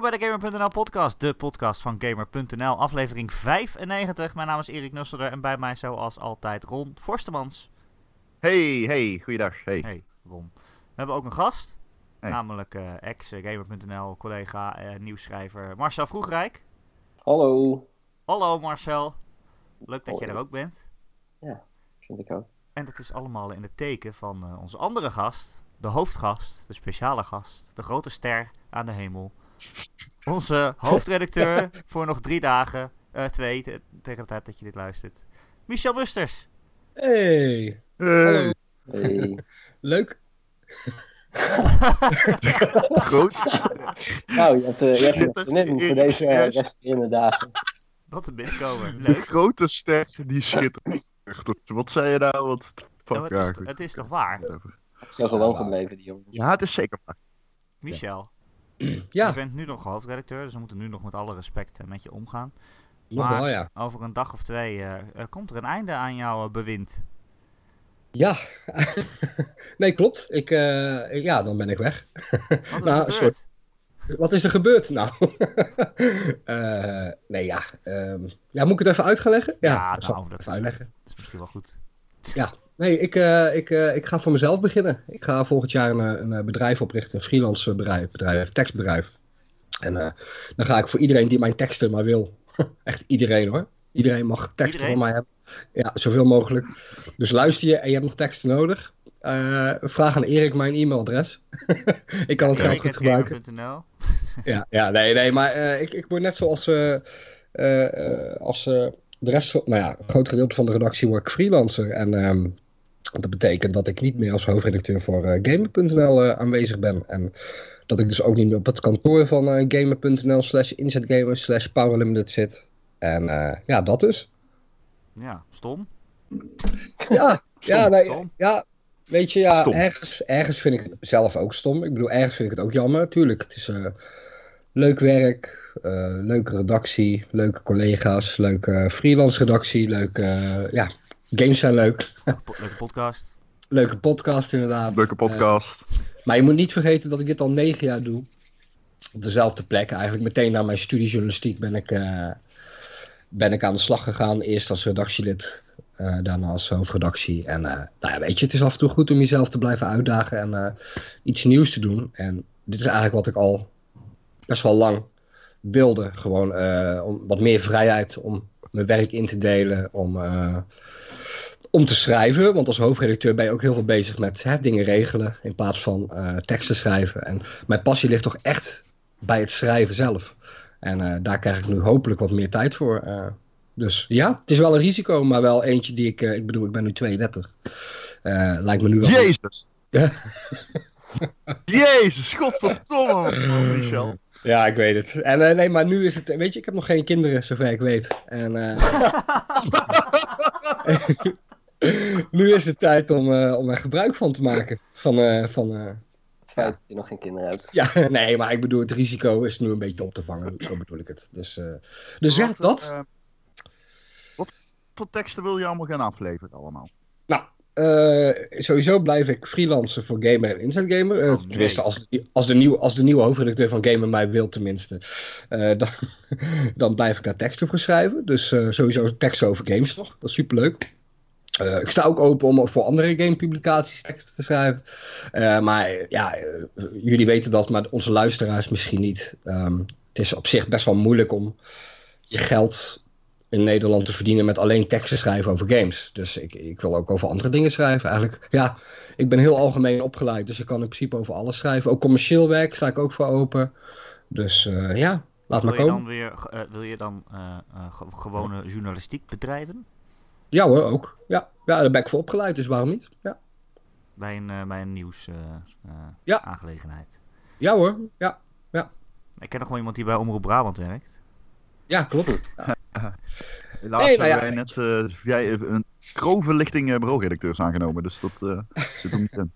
Welkom bij de Gamer.nl podcast, de podcast van Gamer.nl, aflevering 95. Mijn naam is Erik Nusselder en bij mij zoals altijd Ron Forstemans. Hey, hey, goeiedag. Hey. Hey Ron. We hebben ook een gast, Hey. namelijk eh, ex-Gamer.nl collega en nieuwsschrijver Marcel Vroegrijk. Hallo. Hallo Marcel, leuk dat je Hoi. er ook bent. Vind ik ook. En dat is allemaal in het teken van eh, onze andere gast, de hoofdgast, de speciale gast, de grote ster aan de hemel. Onze hoofdredacteur voor nog drie dagen, eh, twee, te- tegen de tijd dat je dit luistert. Michel Musters. Hey. Hey. Leuk. groot. nou, je hebt, eh, je hebt nog zin in voor deze uh, resterende dagen. Wat een binnenkomer. De grote ster die schittert. Wat zei je nou? Wat Ja, het, is, goed. het is toch waar? Whatever. Zo gewoon gebleven, die jongen. Ja, het is zeker waar. Michel, je Ja, bent nu nog hoofdredacteur, dus we moeten nu nog met alle respect eh, met je omgaan. nog maar- wel, ja. Over een dag of twee eh, komt er een einde aan jouw eh, bewind. Ja. nee, klopt. Ik, ik- ja, dan ben ik weg. Wat is er Nou, soort- Wat is er gebeurd? Nou, nee, ja. ehm, ja, moet ik het even uit gaan leggen? Ja, Ja, nou, dat is- uitleggen. Dat is misschien wel goed. Nee, ik, eh, ik, eh, ik ga voor mezelf beginnen. Ik ga volgend jaar een, eh, een bedrijf oprichten, een freelance bedrijf, bedrijf tekstbedrijf. En dan ga ik voor iedereen die mijn teksten maar wil, echt iedereen hoor. Iedereen mag teksten Iedereen? van mij hebben. Ja, zoveel mogelijk. Dus luister je en je hebt nog teksten nodig. vraag aan Erik mijn e-mailadres. ik kan het geld goed gebruiken. Ja, ja nee, nee, maar ik, ik word net zoals als de rest, van- nou ja, een groot gedeelte van de redactie word ik freelancer. En ehm, dat betekent dat ik niet meer als hoofdredacteur voor eh, Gamer.nl eh, aanwezig ben. En dat ik dus ook niet meer op het kantoor van eh, Gamer.nl slash inzetgamers slash powerlimited zit. En ja, dat dus. Ja, stom. Ja, ja, nee, stom. ja, weet je, ja, Stom. ergens, ergens vind ik het zelf ook stom. Ik bedoel, ergens vind ik het ook jammer, natuurlijk. Het is leuk werk, leuke redactie, leuke collega's, leuke freelance redactie, leuke, ja, games zijn leuk. Leuke po- Leuke podcast. Leuke podcast inderdaad. Leuke podcast. Eh, maar je moet niet vergeten dat ik dit al negen jaar doe. Op dezelfde plek. Eigenlijk meteen na mijn studie journalistiek ben ik, eh, ben ik aan de slag gegaan. Eerst als redactielid, eh, daarna als hoofdredactie. En eh, nou ja, weet je, het is af en toe goed om jezelf te blijven uitdagen en eh, iets nieuws te doen. En dit is eigenlijk wat ik al best wel lang wilde. Gewoon eh, om wat meer vrijheid om mijn werk in te delen, om, eh, om te schrijven. Want als hoofdredacteur ben je ook heel veel bezig met hè, dingen regelen in plaats van eh, teksten schrijven. En mijn passie ligt toch echt bij het schrijven zelf. En eh, daar krijg ik nu hopelijk wat meer tijd voor. eh. dus ja, het is wel een risico, maar wel eentje die ik, ik bedoel, ik ben nu 32. Eh, lijkt me nu wel. Jezus! Ja. Jezus, godverdomme, man, Michel. Ja, ik weet het. En eh, nee, maar nu is het, weet je, ik heb nog geen kinderen, zover ik weet. En eh, nu is het tijd om, eh, om er gebruik van te maken. Van, eh, van, eh, Het feit dat je nog geen kinderen hebt. ja, nee, maar ik bedoel, het risico is nu een beetje op te vangen. Zo bedoel ik het. Dus, eh, dus ja, dat. wat voor teksten wil je allemaal gaan afleveren allemaal? Nou, eh, sowieso blijf ik freelancer voor Gamer en Inside Gamer. Oh, nee. Tenminste, als, de- als, de nieuwe, als de nieuwe hoofdredacteur van Gamer mij wil tenminste. Eh, dan, dan blijf ik daar teksten voor schrijven. Dus eh, sowieso teksten over games toch. Dat is superleuk. Eh, ik sta ook open om voor andere gamepublicaties teksten te schrijven. Eh, maar ja, eh, jullie weten dat, maar onze luisteraars misschien niet. Ehm, het is op zich best wel moeilijk om je geld in Nederland te verdienen met alleen teksten schrijven over games. Dus ik, ik wil ook over andere dingen schrijven. Eigenlijk, ja, ik ben heel algemeen opgeleid, dus ik kan in principe over alles schrijven. Ook commercieel werk sta ik ook voor open. Dus ja, laat Wil maar je komen. dan weer wil je dan ge- gewone journalistiek bedrijven? Ja hoor, ook. Ja. ja, daar ben ik voor opgeleid, dus waarom niet? Ja, Bij een, eh, bij een nieuws eh, eh, Ja. aangelegenheid. ja hoor, ja. Ik ken nog wel iemand die bij Omroep Brabant werkt. Ja, klopt. Ja. Helaas Nee, nou ja, hebben wij net eh, jij, een grove lichting uh, bureauredacteurs aangenomen, dus dat eh, zit er niet in.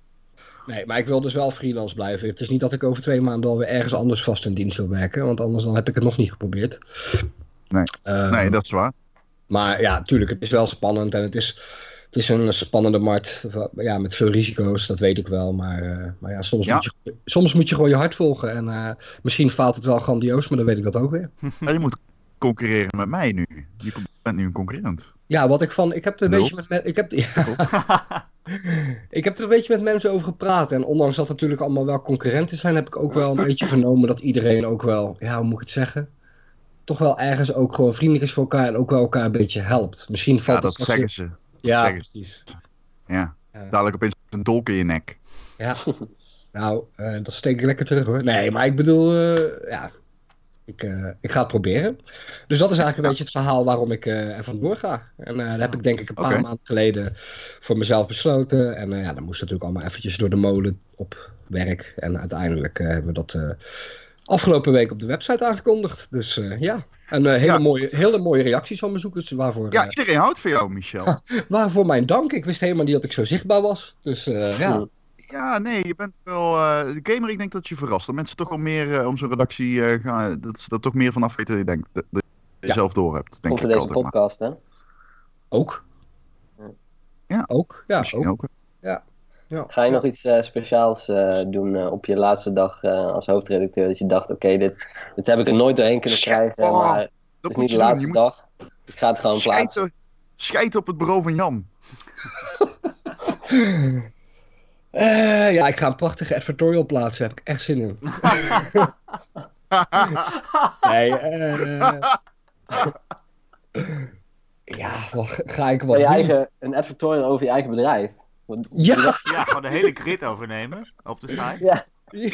Nee, maar ik wil dus wel freelance blijven. Het is niet dat ik over twee maanden alweer ergens anders vast in dienst wil werken, want anders dan heb ik het nog niet geprobeerd. Nee. Ehm, Nee, dat is waar. Maar ja, tuurlijk, het is wel spannend en het is, het het is een spannende markt ja, met veel risico's, dat weet ik wel. Maar, uh, maar ja, soms, Ja. Moet je, soms moet je gewoon je hart volgen. En eh, misschien faalt het wel grandioos, maar dan weet ik dat ook weer. Maar je moet concurreren met mij nu. Je bent nu een concurrent. Ja, wat ik van. Ik heb er een Nul. beetje met. me- Ik heb, ja, ik heb er een beetje met mensen over gepraat. En ondanks dat natuurlijk allemaal wel concurrenten zijn, heb ik ook wel een beetje vernomen dat iedereen ook wel. Ja, hoe moet ik het zeggen? Toch wel ergens ook gewoon vriendelijk is voor elkaar en ook wel elkaar een beetje helpt. Misschien Ja, valt dat straks zeggen ze. Ja, zeggen precies. Ja. Ja. Dadelijk opeens een dolk in je nek. Ja, nou, eh, dat steek ik lekker terug hoor. Nee, maar ik bedoel, eh, ja, ik, eh, ik ga het proberen. Dus dat is eigenlijk een beetje het verhaal waarom ik eh er vandoor ga. En eh dat heb ik denk ik een paar maanden geleden voor mezelf besloten. En ja, dan moest natuurlijk allemaal eventjes door de molen op werk. En uiteindelijk hebben we dat afgelopen week op de website aangekondigd. Dus eh, ja, en eh, hele, Ja. mooie, hele mooie reacties van bezoekers. Waarvoor, Ja, eh, iedereen houdt van jou, Michel. waarvoor mijn dank. Ik wist helemaal niet dat ik zo zichtbaar was. Dus eh, ja. Ja, nee, je bent wel... eh, de gamer, ik denk dat je verrast. Dat mensen toch wel meer eh, om zo'n redactie eh, gaan... Dat ze er toch meer vanaf weten dan je denkt. Dat, dat je Ja. zelf door hebt, denk Komt voor ik deze maar. podcast, hè? Ook. Ja. Ook, ja, Misschien ook. ook. Ja. Ga je nog iets eh, speciaals eh, doen eh, op je laatste dag eh, als hoofdredacteur? Dat je dacht, oké, dit, dit heb ik er nooit doorheen kunnen krijgen, Oh, maar het is niet je de laatste dag. Ik ga het gewoon plaatsen. scheiden op het bureau van Jan. Eh, ja, ik ga een prachtige advertorial plaatsen. Heb ik echt zin in. nee, ja, wat ga ik wat je doen? eigen, een advertorial over je eigen bedrijf. Ja. Ja, gewoon de hele grid overnemen op de site. Ja.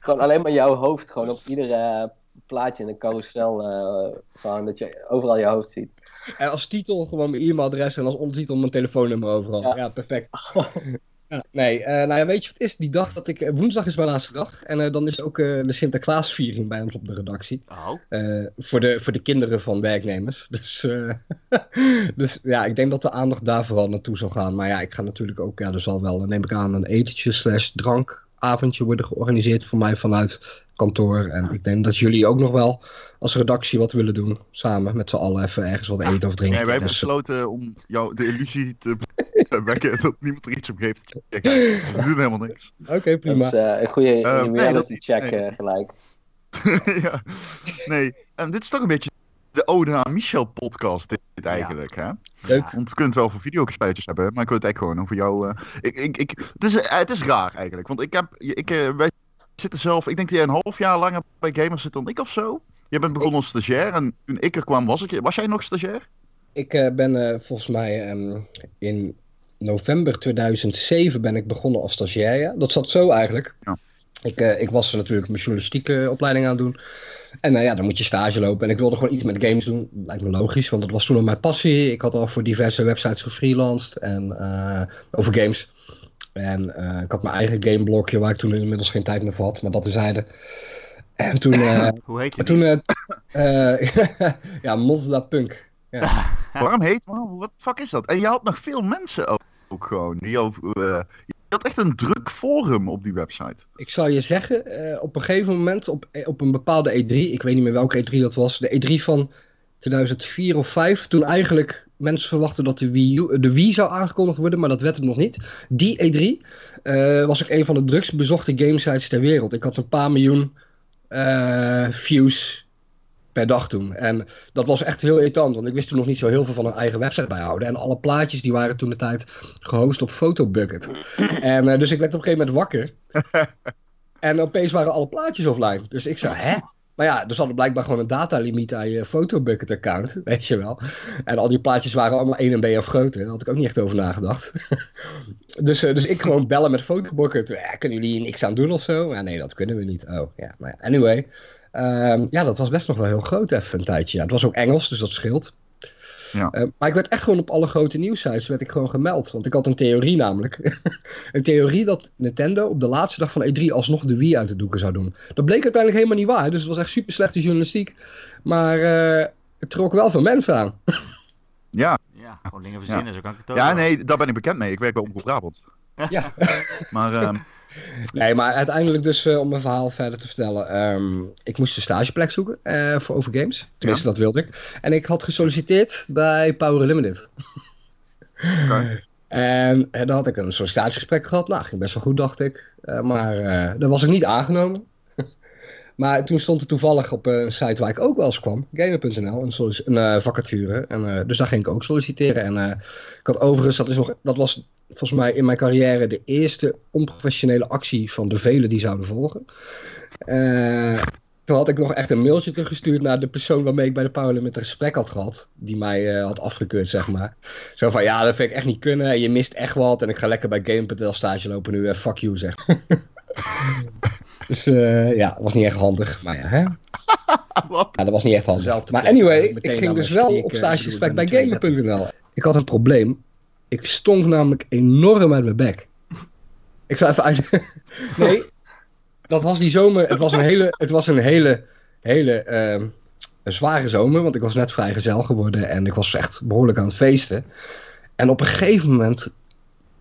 Gewoon alleen maar jouw hoofd, gewoon op ieder eh, plaatje in een carousel, eh, gewoon dat je overal je hoofd ziet. En als titel gewoon mijn e-mailadres en als ondertitel mijn telefoonnummer overal. Ja, Ja. perfect. Ja, nee, eh, nou ja, weet je wat is? Die dag dat ik... eh, woensdag is mijn laatste dag. En eh, dan is ook eh, de Sinterklaasviering bij ons op de redactie. Oh, voor, de, voor de kinderen van werknemers. Dus, dus ja, ik denk dat de aandacht daar vooral naartoe zal gaan. Maar ja, ik ga natuurlijk ook, ja, er zal wel, neem ik aan, een etentje slash drankavondje worden georganiseerd voor mij vanuit kantoor. En ik denk dat jullie ook nog wel als redactie wat willen doen. Samen met z'n allen even ergens wat eten of drinken. Nee, wij hebben Dus, besloten om jou de illusie te wekken dat niemand er iets op geeft. We doen helemaal niks. Oké, Dat prima. is eh, een goede nee, dat reality niet, check nee. eh, gelijk. ja. Nee, en dit is toch een beetje de Ode aan Michel podcast, dit, dit eigenlijk, hè? Leuk. Want we kunnen het wel voor videospelletjes hebben, maar ik wil het echt gewoon over jou... eh, ik, ik, ik, het, is, eh, het is raar eigenlijk, want ik heb... Ik, eh, wij zitten zelf... Ik denk dat jij een half jaar langer bij Gamers zit dan ik of zo. Jij bent begonnen als stagiair en toen ik er kwam was ik... Was jij nog stagiair? Ik eh, ben eh, volgens mij ehm, in november 2007 ben ik begonnen als stagiair. ja. Dat zat zo eigenlijk. Ja. Ik, eh, ik was natuurlijk mijn journalistieke opleiding aan het doen. En nou ja, dan moet je stage lopen. En ik wilde gewoon iets met games doen. Lijkt me logisch, want dat was toen al mijn passie. Ik had al voor diverse websites gefreelanced en, eh, over games. En eh, ik had mijn eigen gameblogje waar ik toen inmiddels geen tijd meer voor had. Maar dat terzijde. En toen... eh, Hoe heet je toen eh, eh, ja, Monster Punk. Waarom heet man? Wat de fuck is dat? En je had nog veel mensen ook, ook gewoon. Die over, eh, had echt een druk forum op die website. Ik zal je zeggen, eh, op een gegeven moment, op, eh, op een bepaalde E3, ik weet niet meer welke E3 dat was, de E3 van 2004 of 5, toen eigenlijk mensen verwachten dat de Wii, de Wii zou aangekondigd worden, maar dat werd het nog niet. Die E3 eh, was ik een van de drukst bezochte gamesites ter wereld. Ik had een paar miljoen views per dag toen. En dat was echt heel irritant, want ik wist toen nog niet zo heel veel van een eigen website bijhouden. En alle plaatjes die waren toen de tijd gehost op Photobucket. En eh, dus ik werd op een gegeven moment wakker. En opeens waren alle plaatjes offline. Dus ik zei, hè? Maar ja, er zat er blijkbaar gewoon een datalimiet aan je Photobucket account, weet je wel. En al die plaatjes waren allemaal 1 MB of groter. Daar had ik ook niet echt over nagedacht. dus, eh, dus ik gewoon bellen met Photobucket. Ja, kunnen jullie hier niks aan doen of zo? Ja, nee, dat kunnen we niet. Oh, ja, maar anyway. Ehm, ja, dat was best nog wel heel groot even een tijdje. Ja, het was ook Engels, dus dat scheelt. Ja. Eh, maar ik werd echt gewoon op alle grote nieuwsites werd ik gewoon gemeld. Want ik had een theorie namelijk. een theorie dat Nintendo op de laatste dag van E3 alsnog de Wii uit de doeken zou doen. Dat bleek uiteindelijk helemaal niet waar. Dus het was echt super slechte journalistiek. Maar eh, het trok wel veel mensen aan. Ja, Ja, gewoon dingen verzinnen, zo kan ik het ook ja nee, daar ben ik bekend mee. Ik werk bij Omroep Brabant. ja. Maar ehm, Nee, maar uiteindelijk dus eh, om mijn verhaal verder te vertellen. ehm, ik moest een stageplek zoeken eh, voor Over Games. Tenminste, dat wilde ik. En ik had gesolliciteerd bij Power Limited. Oké. En, en dan had ik een sollicitatiegesprek gehad. Nou, ging best wel goed, dacht ik. Eh, maar eh daar was ik niet aangenomen. maar toen stond er toevallig op een site waar ik ook wel eens kwam, gamer.nl, een, een eh, vacature. En, eh, dus daar ging ik ook solliciteren. En eh, ik had overigens, dat, is nog, dat was volgens mij in mijn carrière de eerste onprofessionele actie van de vele die zouden volgen. Eh, toen had ik nog echt een mailtje teruggestuurd naar de persoon waarmee ik bij de Parlement een gesprek had gehad. Die mij eh, had afgekeurd, zeg maar. Zo van, ja, dat vind ik echt niet kunnen. Je mist echt wat. En ik ga lekker bij Game.nl stage lopen nu. eh, fuck you, zeg. dus eh, ja, dat was niet echt handig. Maar ja, hè? Wat? Ja, dat was niet echt handig. Maar anyway, ik ging dus wel op stagegesprek bij Gamer.nl. Ik had een probleem. Ik stonk namelijk enorm uit mijn bek. Ik zou even uit... nee, dat was die zomer. Het was een hele, het was een hele, hele ehm, zware zomer. Want ik was net vrijgezel geworden en ik was echt behoorlijk aan het feesten. En op een gegeven moment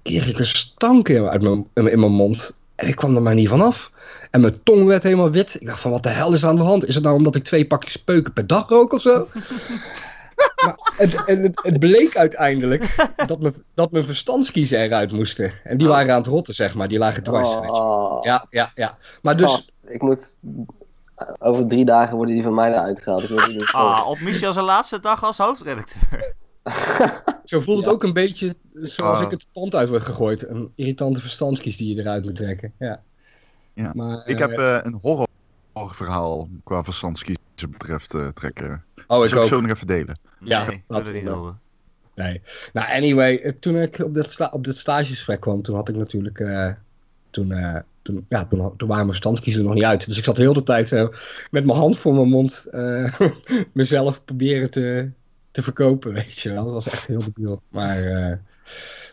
kreeg ik een stank in, uit mijn, in mijn mond. En ik kwam er maar niet vanaf. En mijn tong werd helemaal wit. Ik dacht van, wat de hel is aan de hand? Is het nou omdat ik twee pakjes peuken per dag rook of zo? Het, en het, het bleek uiteindelijk dat mijn, dat mijn verstandskiezen eruit moesten. En die Oh. waren aan het rotten, zeg maar. Die lagen dwars. Oh, Ja, ja, ja. Maar dus, gast, ik moet... Over drie dagen worden die van mij eruit gehaald. Ik weet niet Ah, op Michel zijn laatste dag als hoofdredacteur. zo voelt het Ja. ook een beetje zoals Ah. ik het pand uit word gegooid. Een irritante verstandskies die je eruit moet trekken. Ja. Ja. Maar, Ik eh, heb eh, een horrorverhaal qua verstandskiezen betreft eh, trekken. oh, ik Zal ik ook. zo nog even delen? Ja, nee, wil laten we niet horen. Nee. Nou, anyway, eh, toen ik op dit, sta op dit stagegesprek kwam, toen had ik natuurlijk. eh, toen, eh, toen, ja, toen, toen waren mijn verstandskiezen er nog niet uit. Dus ik zat heel de tijd zo met mijn hand voor mijn mond eh, mezelf proberen te, te verkopen, weet je wel. Dat was echt heel debiel. Maar, eh,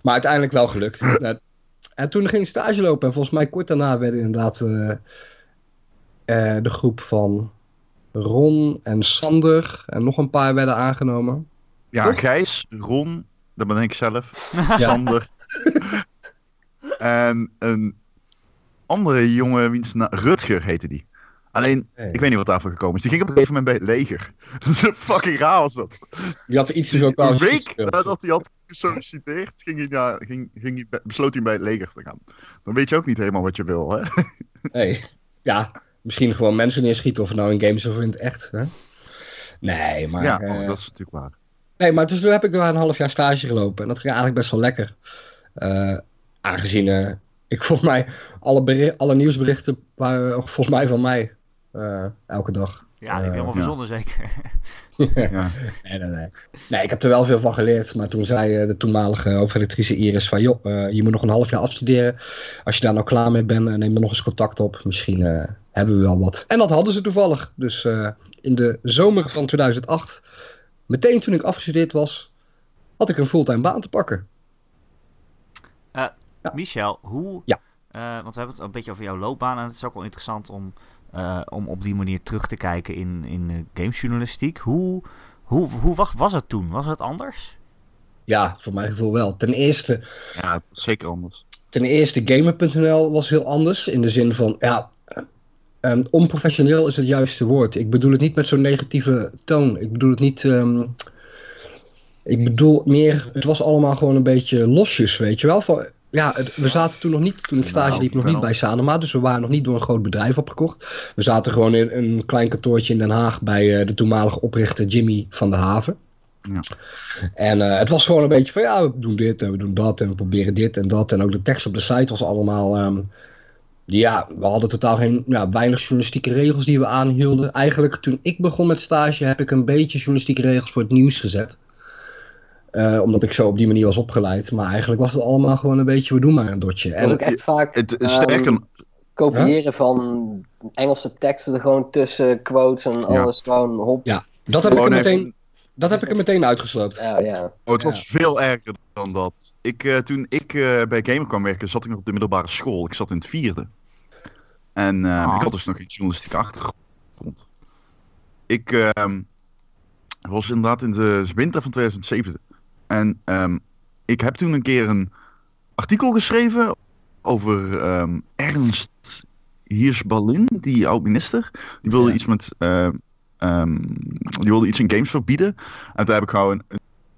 maar uiteindelijk wel gelukt. Eh, en toen ging ik stage lopen en volgens mij kort daarna werden inderdaad eh, de groep van Ron en Sander en nog een paar werden aangenomen. Ja, Toch? Gijs, Ron, dat ben ik zelf, Ja. Sander. en een andere jongen, wiens na- Rutger heette die. Alleen, Nee. ik weet niet wat daarvoor gekomen is. Die ging op een gegeven moment bij het leger. Dat is fucking raar was dat. Die had iets te veel Een week nadat hij had gesolliciteerd, ging hij naar, ging, ging hij, besloot hij bij het leger te gaan. Dan weet je ook niet helemaal wat je wil, hè? Nee. Ja, misschien gewoon mensen neerschieten of nou in games of in het echt. Hè? Nee, maar, ja, eh, oh, dat is natuurlijk waar. nee, maar dus toen heb ik daar een half jaar stage gelopen. En dat ging eigenlijk best wel lekker. Eh, aangezien eh, ik volgens mij alle, alle nieuwsberichten waren volgens mij van mij. elke dag. Ja, die heb je Eh, helemaal ja. verzonnen zeker. Ja. Nee, nee, nee. Nee, ik heb er wel veel van geleerd. Maar toen zei eh, de toenmalige hoofdredactrice Iris van... joh, eh, je moet nog een half jaar afstuderen. Als je daar nou klaar mee bent, eh, neem er nog eens contact op. Misschien eh, hebben we wel wat. En dat hadden ze toevallig. Dus eh, in de zomer van 2008, meteen toen ik afgestudeerd was... had ik een fulltime baan te pakken. Ja. Michel, hoe... Ja. eh, want we hebben het een beetje over jouw loopbaan. En het is ook wel interessant om, eh, om op die manier terug te kijken in, in eh, gamesjournalistiek. Hoe, hoe, hoe was, was het toen? Was het anders? Ja, voor mijn gevoel wel. Ten eerste, ja, zeker anders. ten eerste Gamer.nl was heel anders. In de zin van, ja... eh, ehm, onprofessioneel is het juiste woord. Ik bedoel het niet met zo'n negatieve toon. Ik bedoel het niet... ehm, ik bedoel meer, het was allemaal gewoon een beetje losjes, weet je wel. Van, ja, we zaten toen nog niet, toen ik stage Nou, liep, nog niet bij Sanema. Dus we waren nog niet door een groot bedrijf opgekocht. We zaten gewoon in een klein kantoortje in Den Haag bij eh, de toenmalige oprichter Jimmy van der Haven. Ja. En eh, het was gewoon een beetje van ja, we doen dit en we doen dat en we proberen dit en dat. En ook de tekst op de site was allemaal. ehm, ja, we hadden totaal geen, ja, weinig journalistieke regels die we aanhielden. Eigenlijk toen ik begon met stage heb ik een beetje journalistieke regels voor het nieuws gezet. Eh, omdat ik zo op die manier was opgeleid. Maar eigenlijk was het allemaal gewoon een beetje, we doen maar een dotje. Was ook En, echt vaak Het, ehm, sterker, kopiëren van Engelse teksten er gewoon tussen, quotes en alles gewoon hop. Ja. dat heb, ik er Gewoon even- meteen, dat heb ik er meteen uitgesloopt. Ja, ja. Oh, het was veel erger dan dat. Ik, eh, toen ik eh, bij Gamer kwam werken, zat ik nog op de middelbare school. Ik zat in het vierde. En eh, Ah. ik had dus nog geen journalistieke achtergrond. Ik ehm, was inderdaad in de winter van 2007. En ehm, ik heb toen een keer een artikel geschreven over ehm, Ernst Hirschbalin, die oud-minister. Die wilde Ja. iets met... ehm, ehm, die wilde iets in games verbieden. En toen heb ik gewoon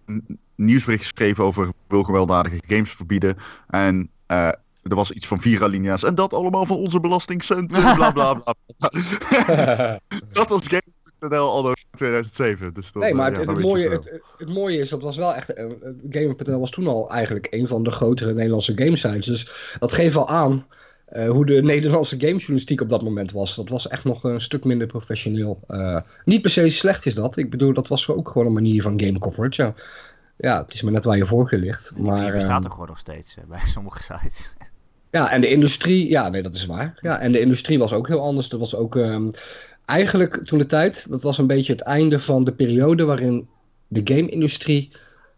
een, nieuwsbericht geschreven over wil gewelddadige games verbieden. En eh, er was iets van vier alinea's. En dat allemaal van onze belastingcenten, bla bla bla. dat was Game.nl al 2007. Dus dat, nee, maar eh, het, mooie, het, het mooie is, dat was wel echt. Gamer.nl was toen al eigenlijk een van de grotere Nederlandse gamesites. Dus dat geeft wel aan eh, hoe de Nederlandse gamejournalistiek op dat moment was. Dat was echt nog een stuk minder professioneel. Eh, niet per se slecht is dat. Ik bedoel, dat was ook gewoon een manier van game coverage. Ja, ja het is maar net waar je voor ligt. Die Maar, bestaat eh, ook gewoon nog steeds bij sommige sites. ja, en de industrie, ja, nee, dat is waar. Ja, en de industrie was ook heel anders. Dat was ook ehm, eigenlijk toen de tijd, dat was een beetje het einde van de periode waarin de game-industrie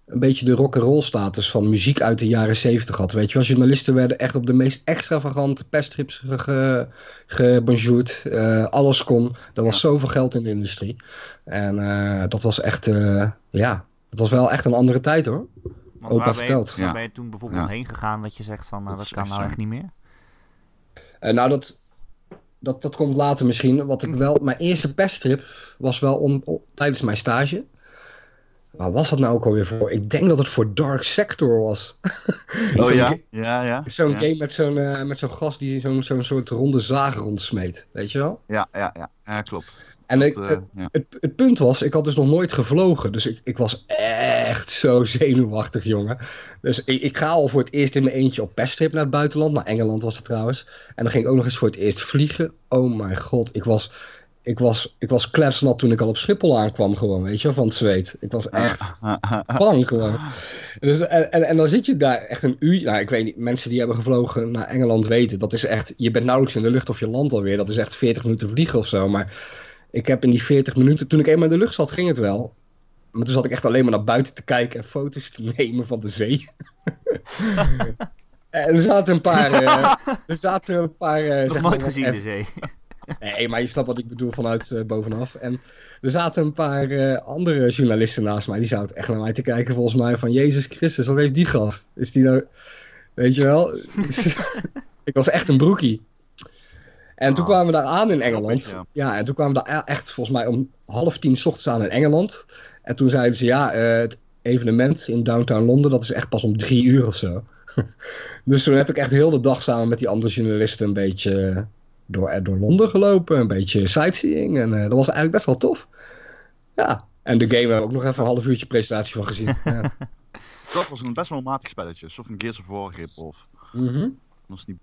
een beetje de rock'n'roll status van muziek uit de jaren zeventig had. Weet je wel, journalisten werden echt op de meest extravagante pesttrips ge- gebonjourd. Eh, alles kon. Er was zoveel geld in de industrie. En eh, dat was echt, eh, ja, dat was wel echt een andere tijd hoor. Want Opa waar ben, je, waar Ja. ben je toen bijvoorbeeld Ja. heen gegaan dat je zegt van, nou, Dat dat, kan echt nou zo. echt niet meer? Nou, dat, dat, dat komt later misschien. Wat ik wel, mijn eerste pesttrip was wel om, om- tijdens mijn stage. Waar was dat nou ook alweer voor? Ik denk dat het voor Dark Sector was. Oh Zo'n ja, ja, ja. Zo'n ja. game met zo'n eh, met zo'n gast die zo'n zo'n soort ronde zaag rondsmeet. Weet je wel? Ja, ja, ja, ja, klopt. En ik, eh, het, het, het punt was, ik had dus nog nooit gevlogen. Dus ik, ik was echt zo zenuwachtig, jongen. Dus ik, ik ga al voor het eerst in mijn eentje op pesttrip naar het buitenland. Naar Engeland was het trouwens. En dan ging ik ook nog eens voor het eerst vliegen. Oh mijn god, ik was, ik was, ik was kletsnat toen ik al op Schiphol aankwam gewoon, weet je van het zweet. Ik was echt bang gewoon. Dus, en, en, en dan zit je daar echt een uur. Nou, ik weet niet, mensen die hebben gevlogen naar Engeland weten. Dat is echt. Je bent nauwelijks in de lucht of je landt alweer. Dat is echt 40 minuten vliegen of zo. Maar ik heb in die 40 minuten. Toen ik eenmaal in de lucht zat, ging het wel. Maar toen zat ik echt alleen maar naar buiten te kijken en foto's te nemen van de zee. en er zaten een paar. eh, er zaten een paar. Nog zeg nooit maar, gezien de zee. Nee, maar je snapt wat ik bedoel vanuit eh, bovenaf. En er zaten een paar andere journalisten naast mij. Die zaten echt naar mij te kijken, volgens mij, van Jezus Christus, wat heeft die gast? Is die nou... Weet je wel? ik was echt een broekie. En toen Ah. kwamen we daar aan in Engeland. Ja, en toen kwamen we daar echt volgens mij om half tien 's ochtends aan in Engeland. En toen zeiden ze, ja, eh, het evenement in downtown Londen, dat is echt pas om drie uur of zo. dus toen heb ik echt heel de dag samen met die andere journalisten een beetje eh, door, eh, door Londen gelopen. Een beetje sightseeing. En dat was eigenlijk best wel tof. Ja. En de game hebben we ook nog even een half uurtje presentatie van gezien. Ja. Dat was een best wel matig spelletje. Een Gears of War grip of. Mhm. Dat was niet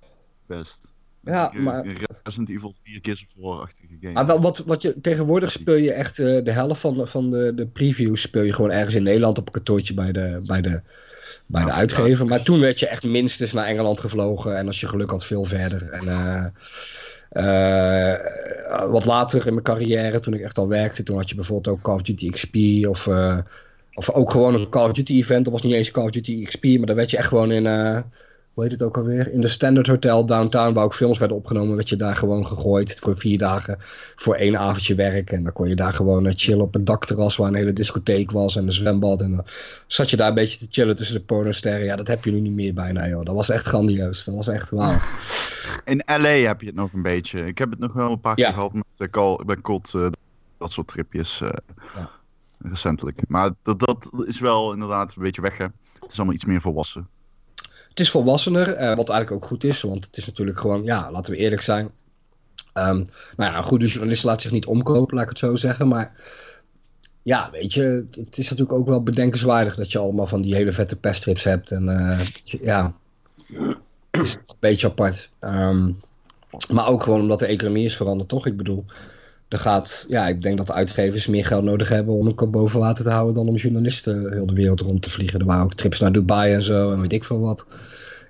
best. Ja, maar- Resident Evil 4 Gears of War-achtige game. Maar wel, wat, wat je, tegenwoordig speel je echt eh, de helft van, de- van de, de previews speel je gewoon ergens in Nederland op een kantoortje bij de, bij de, bij de uitgever. Maar toen werd je echt minstens naar Engeland gevlogen en als je geluk had veel verder. En eh, eh, wat later in mijn carrière, toen ik echt al werkte, toen had je bijvoorbeeld ook Call of Duty XP of, of ook gewoon een Call of Duty event. Dat was niet eens Call of Duty XP, maar dan werd je echt gewoon in... hoe heet het ook alweer? In de Standard Hotel downtown, waar ook films werden opgenomen, werd je daar gewoon gegooid voor vier dagen voor één avondje werk. En dan kon je daar gewoon eh, chillen op een dakterras waar een hele discotheek was en een zwembad. En dan zat je daar een beetje te chillen tussen de pornosterren. Ja, dat heb je nu niet meer bijna, joh. Dat was echt grandioos. Dat was echt wauw. In LA heb je het nog een beetje. Ik heb het nog wel een paar Ja. keer gehad met de call, bij COD, eh, dat soort tripjes. eh, Ja. Recentelijk. Maar dat, dat is wel inderdaad een beetje weg, hè. Het is allemaal iets meer volwassen. Het is volwassener, eh, wat eigenlijk ook goed is, want het is natuurlijk gewoon, ja, laten we eerlijk zijn. Ehm, nou ja, een goede journalist laat zich niet omkopen, laat ik het zo zeggen. Maar ja, weet je, het, is natuurlijk ook wel bedenkenswaardig dat je allemaal van die hele vette peststrips hebt. En eh, ja, het is een beetje apart. Ehm, maar ook gewoon omdat de economie is veranderd, toch? Ik bedoel, er gaat, ja, ik denk dat de uitgevers meer geld nodig hebben om een kop boven water te houden dan om journalisten heel de wereld rond te vliegen. Er waren ook trips naar Dubai en zo en weet ik veel wat.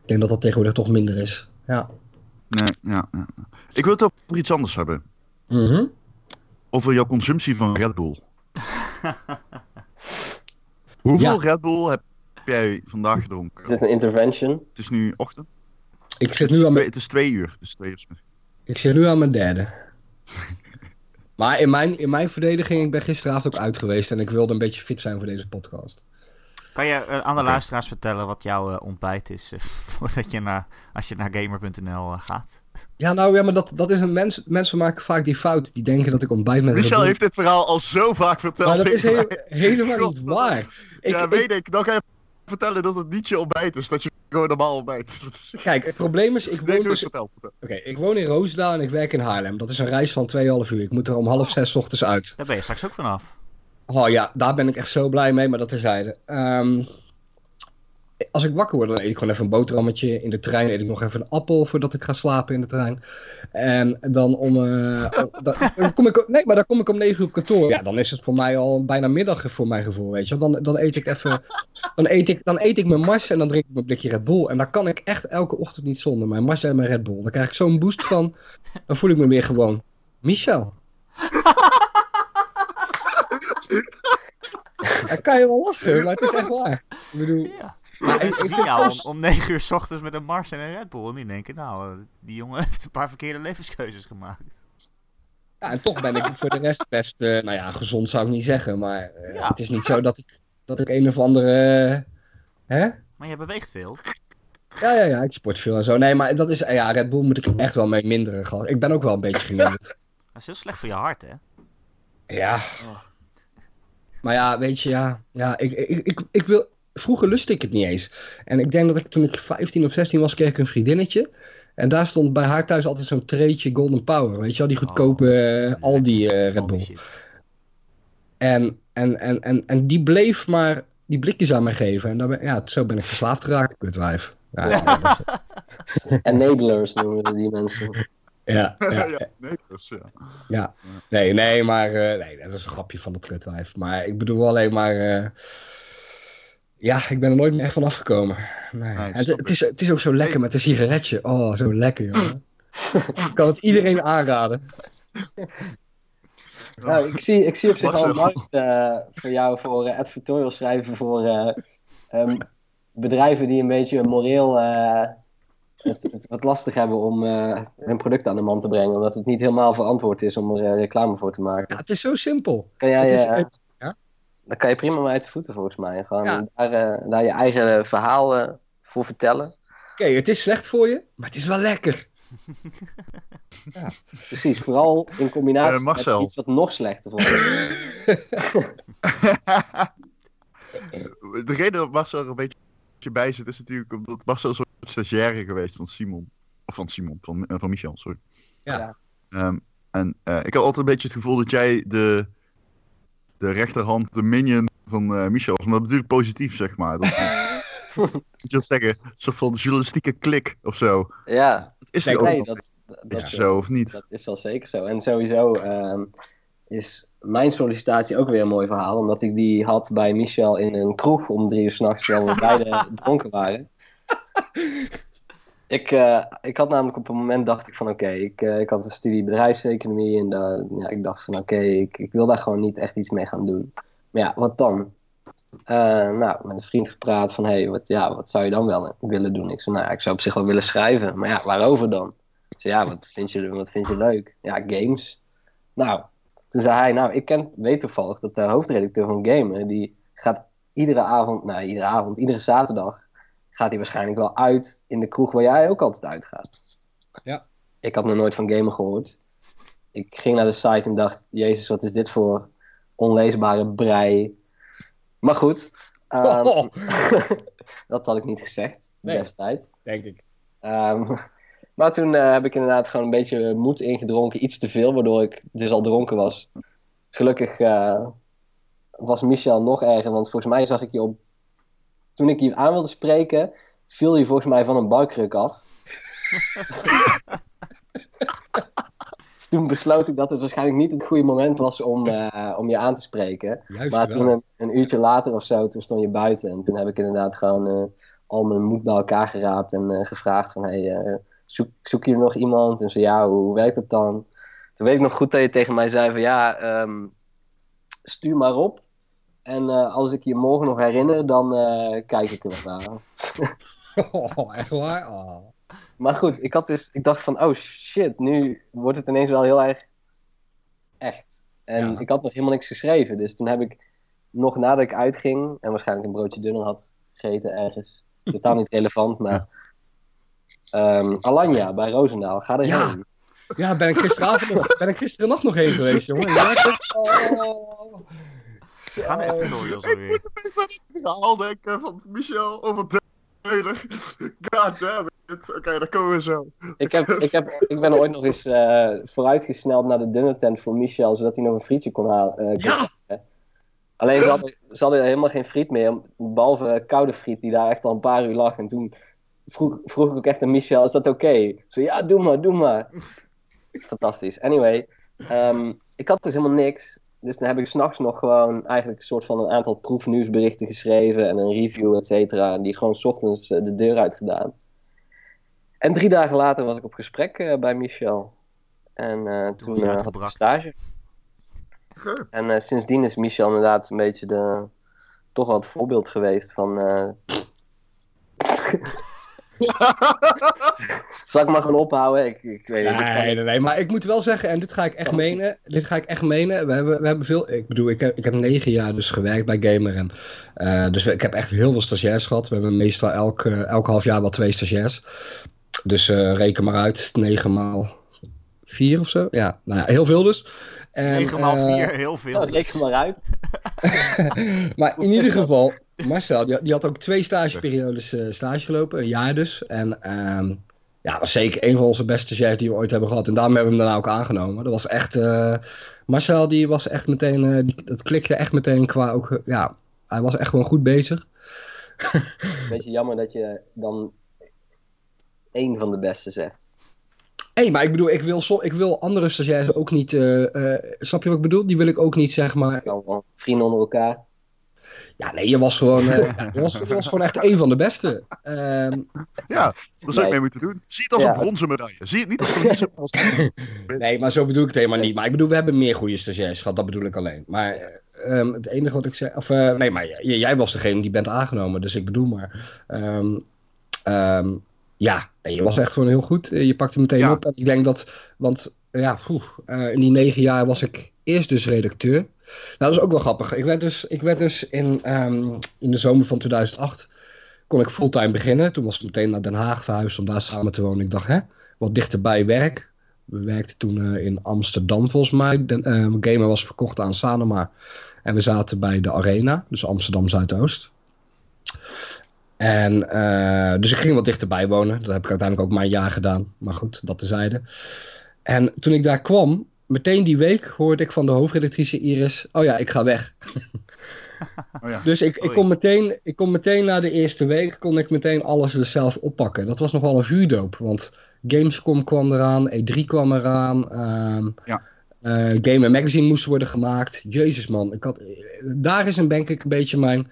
Ik denk dat dat tegenwoordig toch minder is. Ja. Nee, ja, ja. Ik wil het over iets anders hebben. Mhm. Over jouw consumptie van Red Bull. Hoeveel Red Bull heb jij vandaag gedronken? Is dit een intervention? Het is nu ochtend. Ik zit Het nu is, aan mijn, het is twee uur. Dus twee uur. ik zit nu aan mijn derde. Maar in mijn, in mijn verdediging, ik ben gisteravond ook uit geweest en ik wilde een beetje fit zijn voor deze podcast. Kan je eh, aan de luisteraars vertellen wat jouw eh, ontbijt is eh, voordat je naar, als je naar gamer.nl gaat? Ja, nou ja, maar dat, dat is een mens. Mensen maken vaak die fout. Die denken dat ik ontbijt met Michel heeft dit verhaal al zo vaak verteld. Maar dat is helemaal niet waar. Ik, ja, ik- weet ik. Dan ga je vertellen dat het niet je ontbijt is. Dat je gewoon normaal ontbijt. Is- Kijk, het probleem is, ik woon, eens dus, vertel. vertel. Oké, ik woon in Roosendaal en ik werk in Haarlem. Dat is een reis van 2,5 uur. Ik moet er om half zes 's ochtends uit. Daar ben je straks ook vanaf. Oh ja, daar ben ik echt zo blij mee, maar dat terzijde. Ehm als ik wakker word, dan eet ik gewoon even een boterhammetje. In de trein eet ik nog even een appel voordat ik ga slapen in de trein. En dan om... eh, dan, dan kom ik, nee, maar dan kom ik om 9 uur op kantoor. Ja, dan is het voor mij al bijna middag voor mijn gevoel, weet je. Dan, dan eet ik even... Dan eet ik, dan eet ik mijn mars en dan drink ik mijn blikje Red Bull. En daar kan ik echt elke ochtend niet zonder. Mijn mars en mijn Red Bull. Dan krijg ik zo'n boost van. Dan voel ik me weer gewoon... Michel. Dan kan je wel lachen, maar het is echt waar. Ik bedoel... Ja. Maar ik- vind jou om, om 9 uur s ochtends met een Mars en een Red Bull. En die denken, nou, eh, die jongen heeft een paar verkeerde levenskeuzes gemaakt. Ja, en toch ben ik voor de rest best, eh, nou ja, gezond zou ik niet zeggen, maar eh, Ja. het is niet zo dat ik, dat ik een of andere, hè? Maar je beweegt veel. Ja, ja, ja, ik sport veel en zo. Nee, maar dat is, ja, Red Bull moet ik echt wel mee minderen. gast. Ik ben ook wel een beetje verminderd. Dat is heel slecht voor je hart, hè? Ja. Maar ja, weet je, ja, ja ik, ik, ik, ik wil, vroeger lustte ik het niet eens. En ik denk dat ik toen ik 15 of 16 was, kreeg ik een vriendinnetje. En daar stond bij haar thuis altijd zo'n treetje Golden Power, weet je wel, die goedkope eh, Aldi eh, Red Al die Bull. En, en, en, en, en die bleef maar die blikjes aan mij geven. En dan ben, ja, zo ben ik verslaafd geraakt, kutwijf. Ja, ja, dat is- Enablers noemen we die mensen. ja, ja, Ja, nee, dus, ja. Nee, nee, maar eh, nee, dat is een grapje van dat kutwijf. Maar ik bedoel alleen maar... eh, ja, ik ben er nooit meer echt van afgekomen. Nee. Het, is, het is ook zo lekker met een sigaretje. Oh, zo lekker, jongen. ik kan het iedereen aanraden. Nou, ik zie, ik zie op zich al een markt eh, voor jou voor eh, advertorials schrijven voor eh, ehm, bedrijven die een beetje moreel het, het wat lastig hebben om hun product aan de man te brengen. Omdat het niet helemaal verantwoord is om er reclame voor te maken. Ja, het is zo simpel. Kan jij, Het is, het- Dan kan je prima mee uit de voeten volgens mij. Gewoon Ja. daar, eh, daar je eigen verhaal eh, voor vertellen. Oké, het is slecht voor je, maar het is wel lekker. Precies, vooral in combinatie Eh, met iets wat nog slechter voor je is. De reden dat Marcel er een beetje bij zit, is natuurlijk omdat Marcel een soort stagiaire geweest van Simon. Of van Simon, van, van Michel, sorry. Ja. Ja. Ehm, en eh, ik heb altijd een beetje het gevoel dat jij de, de rechterhand, de minion van eh, Michel was. Maar dat bedoel ik positief, zeg maar. Dat, moet je zeggen? Een soort van journalistieke klik of zo. Ja, Dat is nee, dat, dat, Is dat, zo of niet? Dat is wel zeker zo. En sowieso ehm, is mijn sollicitatie ook weer een mooi verhaal. Omdat ik die had bij Michel in een kroeg om drie uur s'nachts, terwijl we beide dronken waren. Ik, eh, ik had namelijk op een moment dacht ik van oké, ik, eh, ik had een studie bedrijfseconomie en daar, ja, ik dacht van oké, ik, ik wil daar gewoon niet echt iets mee gaan doen. Maar ja, wat dan? Eh, nou, met een vriend gepraat van hey, wat, ja, wat zou je dan wel willen doen? Ik zei, nou ja, ik zou op zich wel willen schrijven, maar ja, waarover dan? Ik zei, ja, wat vind je, wat vind je leuk? Ja, games. Nou, toen zei hij, nou, ik ken, weet toevallig dat de hoofdredacteur van Gamer, die gaat iedere avond, nou, iedere avond, iedere zaterdag, gaat hij waarschijnlijk wel uit in de kroeg waar jij ook altijd uitgaat. Ja. Ik had nog nooit van Gamer gehoord. Ik ging naar de site en dacht, jezus, wat is dit voor onleesbare brei. Maar goed, ehm, Oh, dat had ik niet gezegd Nee. destijds. denk ik. Ehm, maar toen eh, heb ik inderdaad gewoon een beetje moed ingedronken, iets te veel, waardoor ik dus al dronken was. Gelukkig eh, was Michel nog erger, want volgens mij zag ik je op. Toen ik je aan wilde spreken, viel je volgens mij van een barkruk af. dus toen besloot ik dat het waarschijnlijk niet het goede moment was om, eh, om je aan te spreken. Juist Maar wel. toen een, een uurtje later of zo, toen stond je buiten. En toen heb ik inderdaad gewoon eh, al mijn moed bij elkaar geraapt en eh, gevraagd van... Hey, zoek, zoek je nog iemand? En zo, ja, hoe, hoe werkt het dan? Toen weet ik nog goed dat je tegen mij zei van... Ja, ehm, stuur maar op. En eh, als ik je morgen nog herinner, dan eh, kijk ik er wel naar. Oh, echt waar? Oh. Maar goed, ik, had dus, ik dacht van, oh shit, nu wordt het ineens wel heel erg echt. En Ja. ik had nog helemaal niks geschreven, dus toen heb ik nog nadat ik uitging en waarschijnlijk een broodje dunner had gegeten ergens. Totaal niet relevant, maar. Ehm, Alanya bij Roosendaal, ga erheen. Ja. Ja, ben ik gisteravond nog, ben ik gisteren nog nog heen geweest, jongen. Ja, oh. Gaan er even door, Jos, Ik moet een beetje aan het verhaal denken van Michel over Deuler. God damn it. Oké, daar komen we zo. Ik, heb, ik, heb, ik ben ooit nog eens eh, vooruitgesneld naar de dunner tent voor Michel, zodat hij nog een frietje kon halen. eh, Ja, Alleen ze hadden, ze hadden helemaal geen friet meer, behalve koude friet die daar echt al een paar uur lag. En toen vroeg, vroeg ik ook echt aan Michel, is dat oké? Zo, ja, doe maar, doe maar. Fantastisch. Anyway, ehm, ik had dus helemaal niks. Dus dan heb ik s'nachts nog gewoon eigenlijk een soort van een aantal proefnieuwsberichten geschreven en een review, et cetera. Die gewoon 's ochtends eh, de deur uit gedaan. En drie dagen later was ik op gesprek eh, bij Michel. En eh, toen had ik uitgebracht. stage. Oké. En eh, sindsdien is Michel inderdaad een beetje de, toch wel het voorbeeld geweest van. eh, Zal ik maar gewoon ophouden? Ik, ik weet Nee, niet. nee, nee, maar ik moet wel zeggen, en dit ga ik echt menen. Dit ga ik echt menen. We hebben, we hebben veel. Ik bedoel, ik heb, ik heb negen jaar dus gewerkt bij Gamer. En, eh, dus ik heb echt heel veel stagiairs gehad. We hebben meestal elk, eh, elk half jaar wel twee stagiairs. Dus eh, reken maar uit, negen maal vier of zo. Ja, nou ja, heel veel dus. En, 9 maal eh, 4, heel veel. Nou, reken maar uit. maar in ieder geval, Marcel, die, die had ook twee stageperiodes eh, stage gelopen, een jaar dus. En ehm ja, was zeker een van onze beste stagiairs die we ooit hebben gehad. En daarom hebben we hem daarna ook aangenomen. Dat was echt, eh, Marcel die was echt meteen, eh, die- dat klikte echt meteen qua ook, eh, ja, hij was echt gewoon goed bezig. Beetje jammer dat je dan één van de beste zegt. Hé, hey, maar ik bedoel, ik wil, so ik wil andere stagiairs ook niet, eh, snap je wat ik bedoel? Die wil ik ook niet, zeg maar, vrienden onder elkaar. Ja nee, je was gewoon, eh, je, was, je was gewoon echt een van de beste. Ehm, Ja, daar zou ik mee moeten doen. Zie het als Ja. een bronzen medaille. Zie het niet als verliezen. als Nee, maar zo bedoel ik het helemaal niet. Maar ik bedoel, we hebben meer goede stagiairs gehad, dat bedoel ik alleen. Maar eh, ehm, het enige wat ik zei, of eh, nee, maar jij was degene die bent aangenomen, dus ik bedoel maar. ehm, ehm, ja, nee, je was echt gewoon heel goed. Je pakte meteen Ja. op. En ik denk dat, want ja, poeh, eh, in die negen jaar was ik eerst dus redacteur. Nou, dat is ook wel grappig. Ik werd dus, ik werd dus in, ehm, in de zomer van 2008 kon ik fulltime beginnen. Toen was ik meteen naar Den Haag verhuisd om daar samen te wonen. Ik dacht, hè, wat dichterbij werk. We werkten toen eh, in Amsterdam volgens mij. De, eh, Gamer was verkocht aan Sanoma. En we zaten bij de Arena, dus Amsterdam Zuidoost. En eh, dus ik ging wat dichterbij wonen. Dat heb ik uiteindelijk ook maar een jaar gedaan. Maar goed, dat tezijde. En toen ik daar kwam, meteen die week hoorde ik van de hoofdredactrice Iris: Oh ja, ik ga weg. Oh ja. Dus ik, ik, kon meteen, ik kon meteen na de eerste week kon ik meteen alles er zelf oppakken. Dat was nogal een vuurdoop, want Gamescom kwam eraan, E3 kwam eraan. ehm Ja. eh, Game Magazine moest worden gemaakt. Jezus man, ik had, daar is een, denk ik een beetje mijn,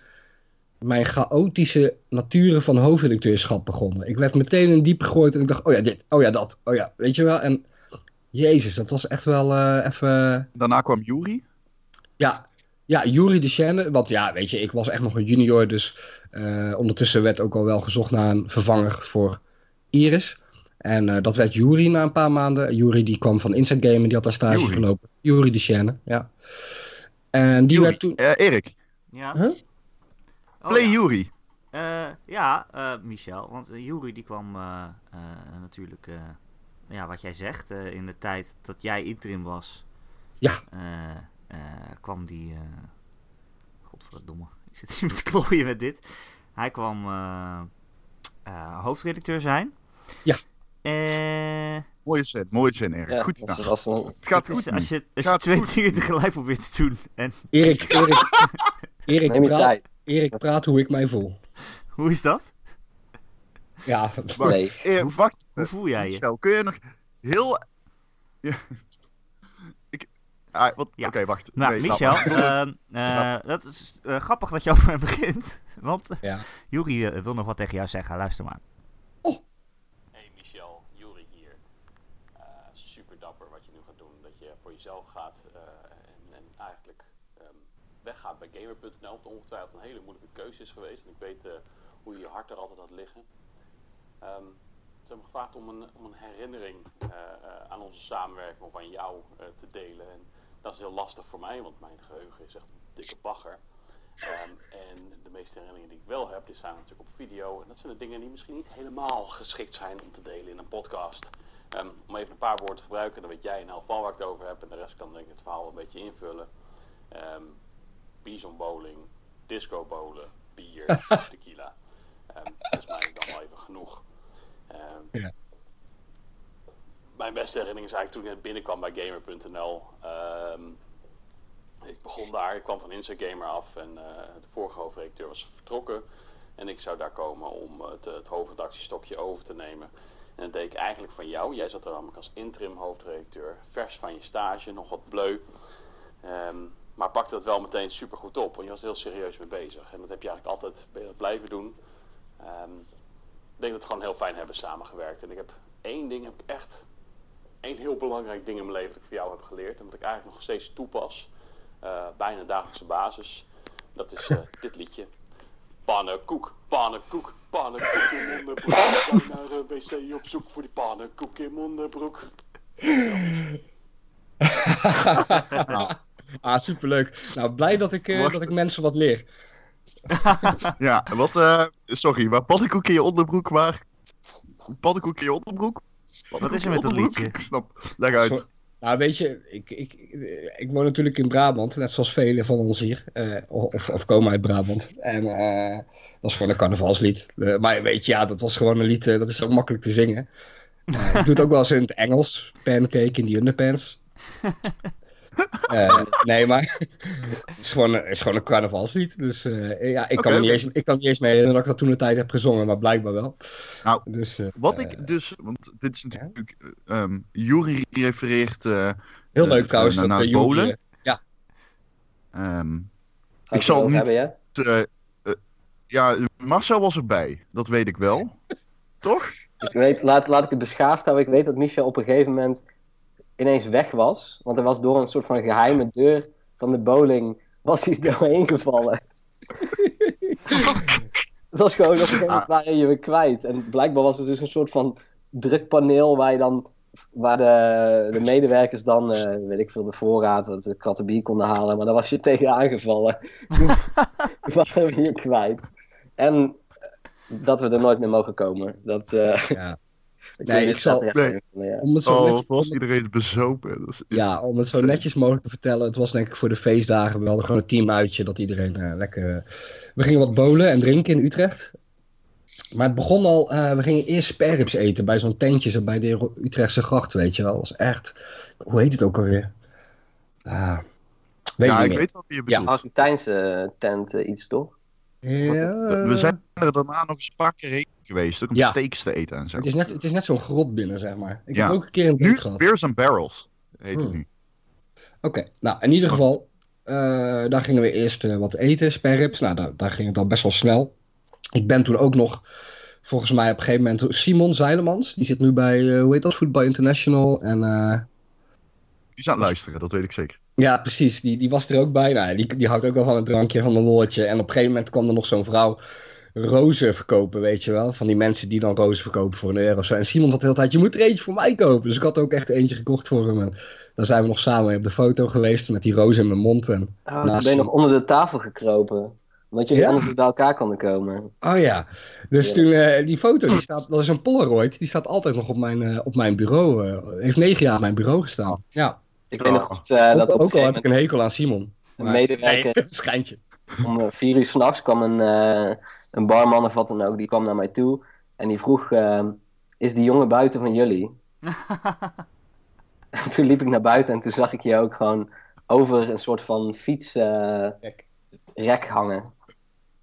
mijn chaotische naturen van hoofdredacteurschap begonnen. Ik werd meteen in diep gegooid en ik dacht, oh ja dit, oh ja dat, oh ja, weet je wel. En jezus, dat was echt wel eh, even... Daarna kwam Jury. Ja, ja Jury de Chenne. Want ja, weet je, ik was echt nog een junior. Dus eh, ondertussen werd ook al wel gezocht naar een vervanger voor Iris. En eh, dat werd Jury na een paar maanden. Jury die kwam van Inside Game en die had daar stage Jury. gelopen. Jury de Chenne, ja. En die Jury. werd toen... Eh, Erik, Ja. Huh? Oh, play ja. Jury. Eh, ja, eh, Michel. Want uh, Jury die kwam eh, eh, natuurlijk, eh, ja, wat jij zegt, eh, in de tijd dat jij interim was. Ja. eh, eh, kwam die. eh Godverdomme. Ik zit hier te klooien met dit. Hij kwam eh, eh, hoofdredacteur zijn. Ja. Eh, Mooie zin, mooie zin Erik. Ja, Goed dat gedaan. is als een, Het gaat goed als je, als je Gaat twee goed. dingen tegelijk probeert te doen. En Erik, Erik, Erik, praat. Erik praat hoe ik mij voel. hoe is dat? Ja, Wacht, Nee. eh, Hoe- wacht. Hoe voel jij je? Stel, kun je nog heel... Ja. Ik... Ah. Ja. Oké, wacht. Nou, Nee, Michel, ehm, eh, dat is eh, grappig dat je over hem begint. Want ja. Juri eh, wil nog wat tegen jou zeggen. Luister maar. Hey Michel, Juri hier. Eh, super dapper wat je nu gaat doen. Dat je voor jezelf gaat eh, en, en eigenlijk ehm, weggaat bij Gamer.nl. Wat ongetwijfeld een hele moeilijke keuze is geweest. En ik weet eh, hoe je je hart er altijd had liggen. Ehm, ze hebben gevraagd om een, om een herinnering eh, eh, aan onze samenwerking of aan jou eh, te delen. En dat is heel lastig voor mij, want mijn geheugen is echt een dikke bagger. Ehm, en de meeste herinneringen die ik wel heb, die zijn natuurlijk op video. En dat zijn de dingen die misschien niet helemaal geschikt zijn om te delen in een podcast. Ehm, om even een paar woorden te gebruiken, dan weet jij in elk geval waar ik het over heb. En de rest kan denk ik het verhaal een beetje invullen. Ehm bison bowling, disco bowlen, bier, tequila. Dat is mij dan wel even genoeg. Ja. Mijn beste herinnering is eigenlijk toen ik net binnenkwam bij Gamer.nl. Ehm, ik begon daar, ik kwam van Instagamer af en eh, de vorige hoofdredacteur was vertrokken. En ik zou daar komen om het, het hoofdredactiestokje over te nemen. En dat deed ik eigenlijk van jou. Jij zat er namelijk als interim hoofdredacteur, vers van je stage, nog wat bleu. Ehm, maar pakte dat wel meteen super goed op, want je was heel serieus mee bezig. En dat heb je eigenlijk altijd blijven doen. Ehm, denk dat we gewoon heel fijn hebben samengewerkt. En ik heb één ding, heb ik echt één heel belangrijk ding in mijn leven dat ik van jou heb geleerd. En wat ik eigenlijk nog steeds toepas, eh, bijna dagelijkse basis. Dat is eh, dit liedje. Pannenkoek, pannenkoek, pannenkoek in mijn onderbroek. Ik ga naar een wc op zoek voor die pannenkoek in mijn onderbroek. nou, ah, superleuk. Nou, blij dat ik, eh, dat ik mensen wat leer. Ja, wat, eh, sorry, maar pannenkoek in je onderbroek, maar... Pannenkoek in je onderbroek? Wat is er met dat liedje? Ik snap, leg uit. Nou, weet je, ik, ik, ik woon natuurlijk in Brabant, net zoals velen van ons hier. eh, of, of komen uit Brabant. En eh, dat is gewoon een carnavalslied. Maar weet je, ja, dat was gewoon een lied, dat is zo makkelijk te zingen. Ik doe het ook wel eens in het Engels. Pancake in the underpants. Eh, nee, maar het is gewoon, het is gewoon een carnavalslied. Dus eh, ja, ik, kan niet eens, ik kan me niet eens mee herinneren dat ik dat toen de tijd heb gezongen, maar blijkbaar wel. Nou, dus, eh, Wat ik dus, want dit is natuurlijk, eh, ehm Jury refereert, eh, Heel leuk trouwens. naar- dat, bowlen. eh, ehm, Ik zal niet- hebben, ja? te- ja, Marcel was erbij, dat weet ik wel. Toch? Ik weet, laat, laat ik het beschaafd houden. Ik weet dat Michel op een gegeven moment ineens weg was. Want hij was door een soort van geheime deur van de bowling was hij doorheen gevallen. Het was gewoon op een gegeven moment waren je weer kwijt. En blijkbaar was het dus een soort van drukpaneel waar je dan waar de, de medewerkers dan, eh, weet ik veel, de voorraad, wat de kratten bier konden halen. Maar daar was je tegen aangevallen. Toen waren we hier kwijt. En dat we er nooit meer mogen komen. Dat, eh, ja. Ik Nee, ik zal- Nee. van, ja. Om het zo Oh, netjes- was iedereen bezopen. Dat is, Ja, om het zo netjes mogelijk te vertellen. Het was denk ik voor de feestdagen. We hadden gewoon een teamuitje dat iedereen eh, lekker... We gingen wat bolen en drinken in Utrecht. Maar het begon al... eh, we gingen eerst sperrips eten bij zo'n tentje zo bij de Utrechtse gracht, weet je wel. Dat was echt... Hoe heet het ook alweer? Ah, weet ja, ik niet weet wat je Ja. bedoelt. Argentijnse eh, tent eh, iets toch? Ja, We, zijn er daarna nog eens een paar keer heen geweest, ook om Ja. steaks te eten en zo. Het is net, het is net zo'n grot binnen, zeg maar. Ik Ja. heb ook een keer een Nu gehad. Beers and Barrels, heet het Hmm. nu. Oké, nou in ieder geval, eh, daar gingen we eerst eh, wat eten, sperrips. Nou, daar, daar ging het al best wel snel. Ik ben toen ook nog, volgens mij op een gegeven moment, Simon Zeilemans. Die zit nu bij, eh, hoe heet dat, Voetbal International. En Die is aan het luisteren, dat weet ik zeker. Ja, precies, die, die was er ook bij. Nou, die, die houdt ook wel van een drankje, van een lolletje. En op een gegeven moment kwam er nog zo'n vrouw rozen verkopen, weet je wel. Van die mensen die dan rozen verkopen voor een euro of zo. En Simon had de hele tijd, je moet er eentje voor mij kopen. Dus ik had ook echt eentje gekocht voor hem. En dan zijn we nog samen op de foto geweest met die roos in mijn mond. En Oh, Naast ben je nog onder de tafel gekropen. Omdat jullie Ja? anders niet bij elkaar konden komen. Oh ja, dus Ja. toen, eh, die foto, die staat, dat is een Polaroid, die staat altijd nog op mijn, eh, op mijn bureau. eh, heeft negen jaar op mijn bureau gestaan. Ja, Ik weet nog Oh. goed eh, dat ook, op een ook al heb ik een hekel aan Simon. een medewerker- Nee, schijntje. om eh, vier uur s'nachts kwam een, eh, een barman of wat dan ook, die kwam naar mij toe. En die vroeg, eh, is die jongen buiten van jullie? En toen liep ik naar buiten en toen zag ik je ook gewoon over een soort van fietsrek Kijk. hangen.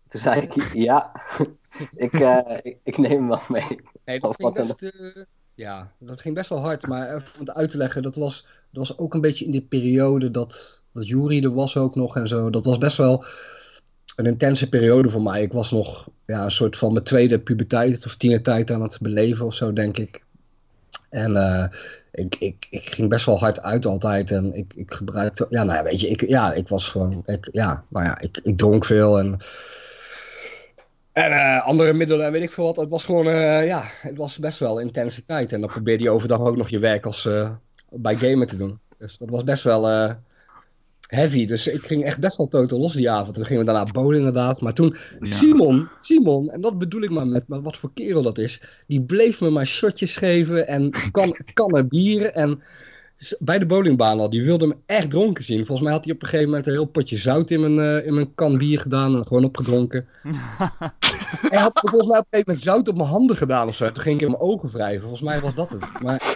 Toen zei ik, ja, ik, ik, ik neem hem wel mee. Nee, dat ging best, eh, ja, dat ging best wel hard. Maar om het uit te leggen, dat was, dat was ook een beetje in die periode dat, dat Jury er was ook nog en zo. Dat was best wel een intense periode voor mij. Ik was nog ja, een soort van mijn tweede puberteit of tienertijd aan het beleven of zo, denk ik. En eh, ik, ik, ik ging best wel hard uit altijd. En ik, ik gebruikte, ja, nou ja, weet je, ik, ja, ik was gewoon, ik, ja, nou ja, ik, ik dronk veel en en eh, andere middelen en weet ik veel wat. Het was gewoon, eh, ja, het was best wel intense tijd. En dan probeerde je overdag ook nog je werk als, eh, bij gamer te doen. Dus dat was best wel, heavy. Dus ik ging echt best wel totaal los die avond. Toen gingen we daarna bowlen inderdaad. Maar toen, Ja. Simon, Simon, en dat bedoel ik maar met, met wat voor kerel dat is. Die bleef me maar shotjes geven en kan, kannen bieren. En bij de bowlingbaan al, die wilde me echt dronken zien. Volgens mij had hij op een gegeven moment een heel potje zout in mijn, eh, in mijn kan bier gedaan en gewoon opgedronken. Hij had volgens mij op een gegeven moment zout op mijn handen gedaan of zo. Toen ging ik in mijn ogen wrijven. Volgens mij was dat het. Maar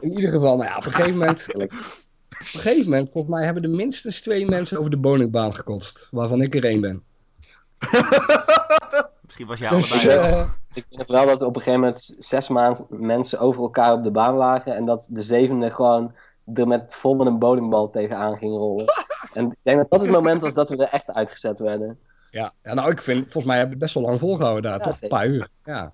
in ieder geval, nou ja, op een gegeven moment... Op een gegeven moment, volgens mij, hebben er minstens twee mensen over de bowlingbaan gekotst. Waarvan ik er één ben. Misschien was jij Dus, allebei. eh, wel. Ik weet wel dat er op een gegeven moment zes maanden mensen over elkaar op de baan lagen. En dat de zevende gewoon er met vol met een bowlingbal tegenaan ging rollen. En ik denk dat dat het moment was dat we er echt uitgezet werden. ja. ja, nou, ik vind, volgens mij hebben we het best wel lang volgehouden daar. Ja, toch een paar uur. Ja.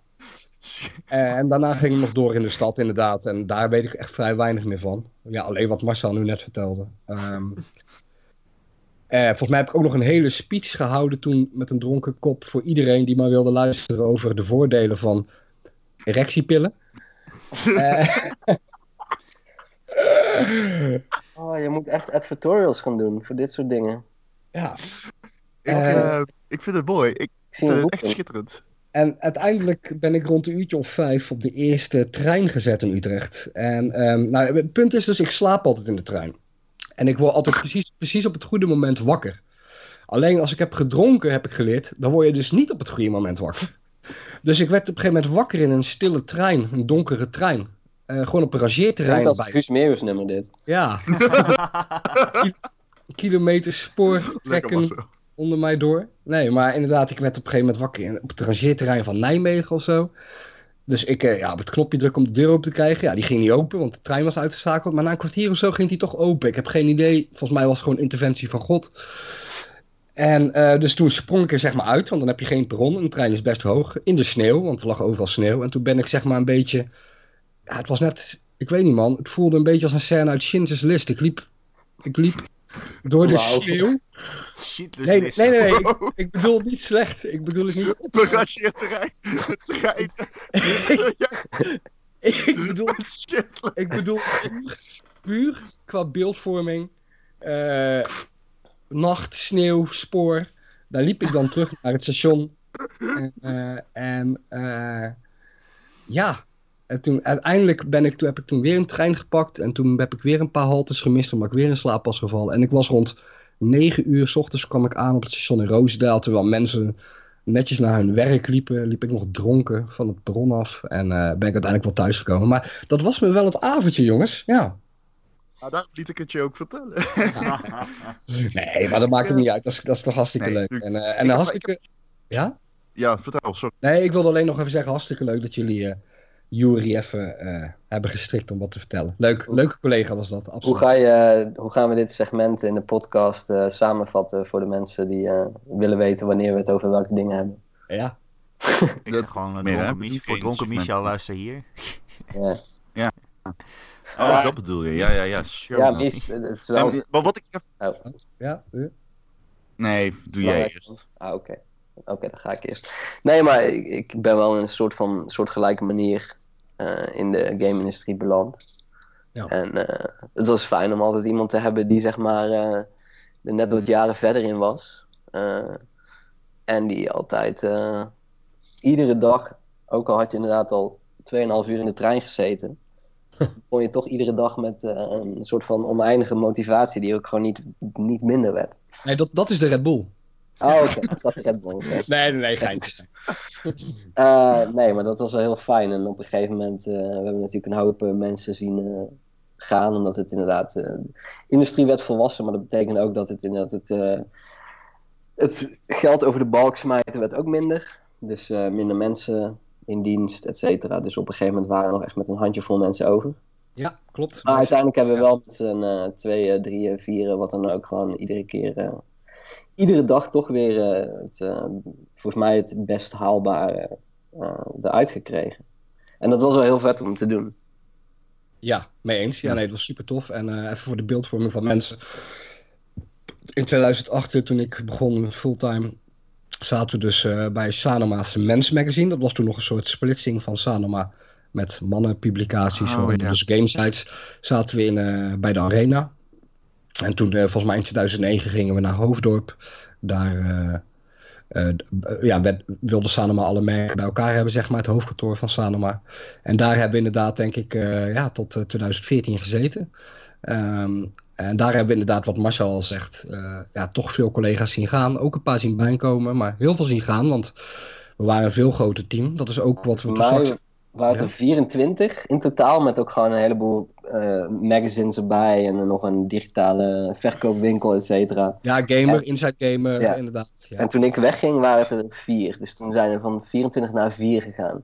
Eh, en daarna ging ik nog door in de stad, inderdaad. En daar weet ik echt vrij weinig meer van. Ja, alleen wat Marcel nu net vertelde. Ehm, eh, volgens mij heb ik ook nog een hele speech gehouden toen met een dronken kop voor iedereen die maar wilde luisteren over de voordelen van erectiepillen. Eh, Oh, je moet echt advertorials gaan doen voor dit soort dingen. ja, Ik, Eh, ik vind het mooi. Ik vind het echt schitterend. En uiteindelijk ben ik rond een uurtje of vijf op de eerste trein gezet in Utrecht. En ehm, nou, het punt is dus, ik slaap altijd in de trein. En ik word altijd precies, precies op het goede moment wakker. Alleen als ik heb gedronken, heb ik geleerd, dan word je dus niet op het goede moment wakker. Dus ik werd op een gegeven moment wakker in een stille trein, een donkere trein. Eh, gewoon op een rangeerterrein. een Bij, Guus Meeuwis nummer dit. ja, kilometers spoor trekken onder mij door. Nee, maar inderdaad, ik werd op een gegeven moment wakker in, op het rangeerterrein van Nijmegen of zo. Dus ik eh, ja, op het knopje drukken om de deur open te krijgen. Ja, die ging niet open, want de trein was uitgeschakeld. Maar na een kwartier of zo ging die toch open. Ik heb geen idee. Volgens mij was het gewoon interventie van God. En eh, dus toen sprong ik er zeg maar uit, want dan heb je geen perron. En de trein is best hoog. In de sneeuw, want er lag overal sneeuw. En toen ben ik zeg maar een beetje... Ja, het was net... Ik weet niet man, het voelde een beetje als een scène uit Schindler's List. Ik liep, ik liep door de sneeuw. Dus Nee, nee, nee, nee, ik, ik bedoel het niet slecht. Ik bedoel het niet. Rangeerterrein. Trein. ja, Ik bedoel, shit. ik bedoel puur, puur qua beeldvorming. eh, nacht, sneeuw, spoor. Daar liep ik dan terug naar het station. En, eh, en eh, ja, en toen, uiteindelijk ben ik, toen heb ik toen weer een trein gepakt. En toen heb ik weer een paar haltes gemist, omdat ik weer in slaap was gevallen. En ik was rond 9 uur s ochtends kwam ik aan op het station in Roosendaal. Terwijl mensen netjes naar hun werk liepen, liep ik nog dronken van het perron af. En eh, ben ik uiteindelijk wel thuisgekomen. Maar dat was me wel het avondje, jongens. Ja. Nou, daar liet ik het je ook vertellen. Nee, maar dat maakt er niet uit. Dat is, dat is toch hartstikke Nee, leuk. En, eh, en heb- hartstikke... Ja? Ja, vertel, sorry. Nee, ik wilde alleen nog even zeggen, hartstikke leuk dat jullie eh Jury even eh, hebben gestrikt om wat te vertellen. Leuk, leuke collega was dat, Hoe, absoluut. ga je, hoe gaan we dit segment in de podcast eh, samenvatten voor de mensen die eh, willen weten wanneer we het over welke dingen hebben? Ja, Ik zeg gewoon, Meer, dronken Mich- voor dronken. Michel, luister hier. Ja, Oh, dat bedoel je. Ja, ja, ja. Sure. ja Mies, het is wel... En- maar wat ik even... ja, ja. Nee, doe jij eerst. Ah, oké. Oké, dan ga ik eerst. Nee, maar ik, ik ben wel in een soort van soortgelijke manier eh, in de game-industrie beland. Ja. En eh, het was fijn om altijd iemand te hebben die zeg maar eh, er net wat jaren verder in was. Eh, en die altijd eh, iedere dag, ook al had je inderdaad al 2,5 uur in de trein gezeten, kon je toch iedere dag met eh, een soort van oneindige motivatie die ook gewoon niet, niet minder werd. Nee, dat, dat is de Red Bull. Oh, oké. dat is dat de Red Bull. Nee, nee, nee, geintje. Eh, nee, maar dat was wel heel fijn. En op een gegeven moment, eh, we hebben natuurlijk een hoop eh, mensen zien eh, gaan. Omdat het inderdaad, eh, de industrie werd volwassen, maar dat betekende ook dat het inderdaad het, eh, het geld over de balk smijten werd ook minder. Dus eh, minder mensen in dienst, et cetera. Dus op een gegeven moment waren er nog echt met een handjevol mensen over. Ja, klopt. Maar uiteindelijk hebben we wel met z'n uh, tweeën, drieën, vieren, wat dan ook, gewoon iedere keer, uh, iedere dag toch weer uh, het, volgens mij het best haalbare uh, eruit gekregen. En dat was wel heel vet om te doen. Ja, mee eens. Ja, nee, het was super tof. En uh, even voor de beeldvorming van mensen. In 2008, toen ik begon fulltime, zaten we dus uh, bij Sanoma's Mens Magazine. Dat was toen nog een soort splitsing van Sanoma met mannenpublicaties, oh, ja. dus gamesites, zaten we in, uh, bij de Arena. En toen, eh, volgens mij in 2009, gingen we naar Hoofddorp. Daar eh, eh, ja, werd- wilde Sanoma alle merken bij elkaar hebben, zeg maar, het hoofdkantoor van Sanoma. En daar hebben we inderdaad, denk ik, ja, tot eh, 2014 gezeten. Ehm, en daar hebben we inderdaad, wat Marcel al zegt, ja, toch veel collega's zien gaan. Ook een paar zien bijkomen, maar heel veel zien gaan, want we waren een veel groter team. Dat is ook wat we toen straks... waren Ja. er 24 in totaal, met ook gewoon een heleboel eh, magazines erbij en nog een digitale verkoopwinkel, et cetera. Ja, gamer, En- Inside Gamer, Ja. inderdaad. Ja, En toen ik wegging, waren het er vier. Dus toen zijn we van 24 naar 4 gegaan.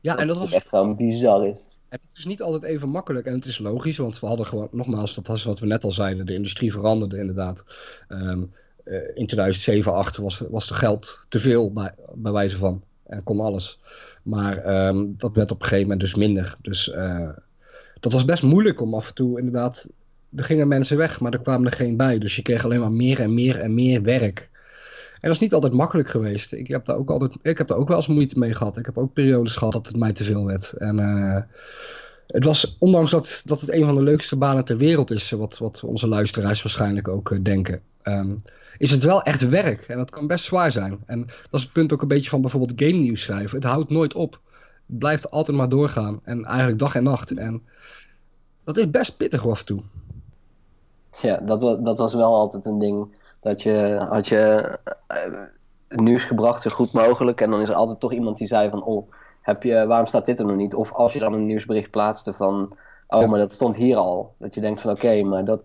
ja en dat was echt gewoon bizar is. En het is niet altijd even makkelijk en het is logisch, want we hadden gewoon, nogmaals, dat was wat we net al zeiden, de industrie veranderde inderdaad. Ehm, eh, in 2007, 2008 was, was er geld te veel bij, bij wijze van en kon alles. Maar ehm, dat werd op een gegeven moment dus minder. Dus eh, dat was best moeilijk om af en toe inderdaad, er gingen mensen weg, maar er kwamen er geen bij. Dus je kreeg alleen maar meer en meer en meer werk. En dat is niet altijd makkelijk geweest. Ik heb daar ook, altijd, ik heb daar ook wel eens moeite mee gehad. Ik heb ook periodes gehad dat het mij te veel werd. En eh, het was, ondanks dat, dat het een van de leukste banen ter wereld is, wat, wat onze luisteraars waarschijnlijk ook eh, denken, ehm, is het wel echt werk. En dat kan best zwaar zijn. En dat is het punt ook een beetje van bijvoorbeeld game nieuws schrijven. Het houdt nooit op. Het blijft altijd maar doorgaan. En eigenlijk dag en nacht. En dat is best pittig af en toe. Ja, dat, wa- dat was wel altijd een ding. Dat je had je het nieuws gebracht zo goed mogelijk. En dan is er altijd toch iemand die zei van, oh, heb je, waarom staat dit er nog niet? Of als je dan een nieuwsbericht plaatste van, oh, Ja. maar dat stond hier al. Dat je denkt van, oké, maar dat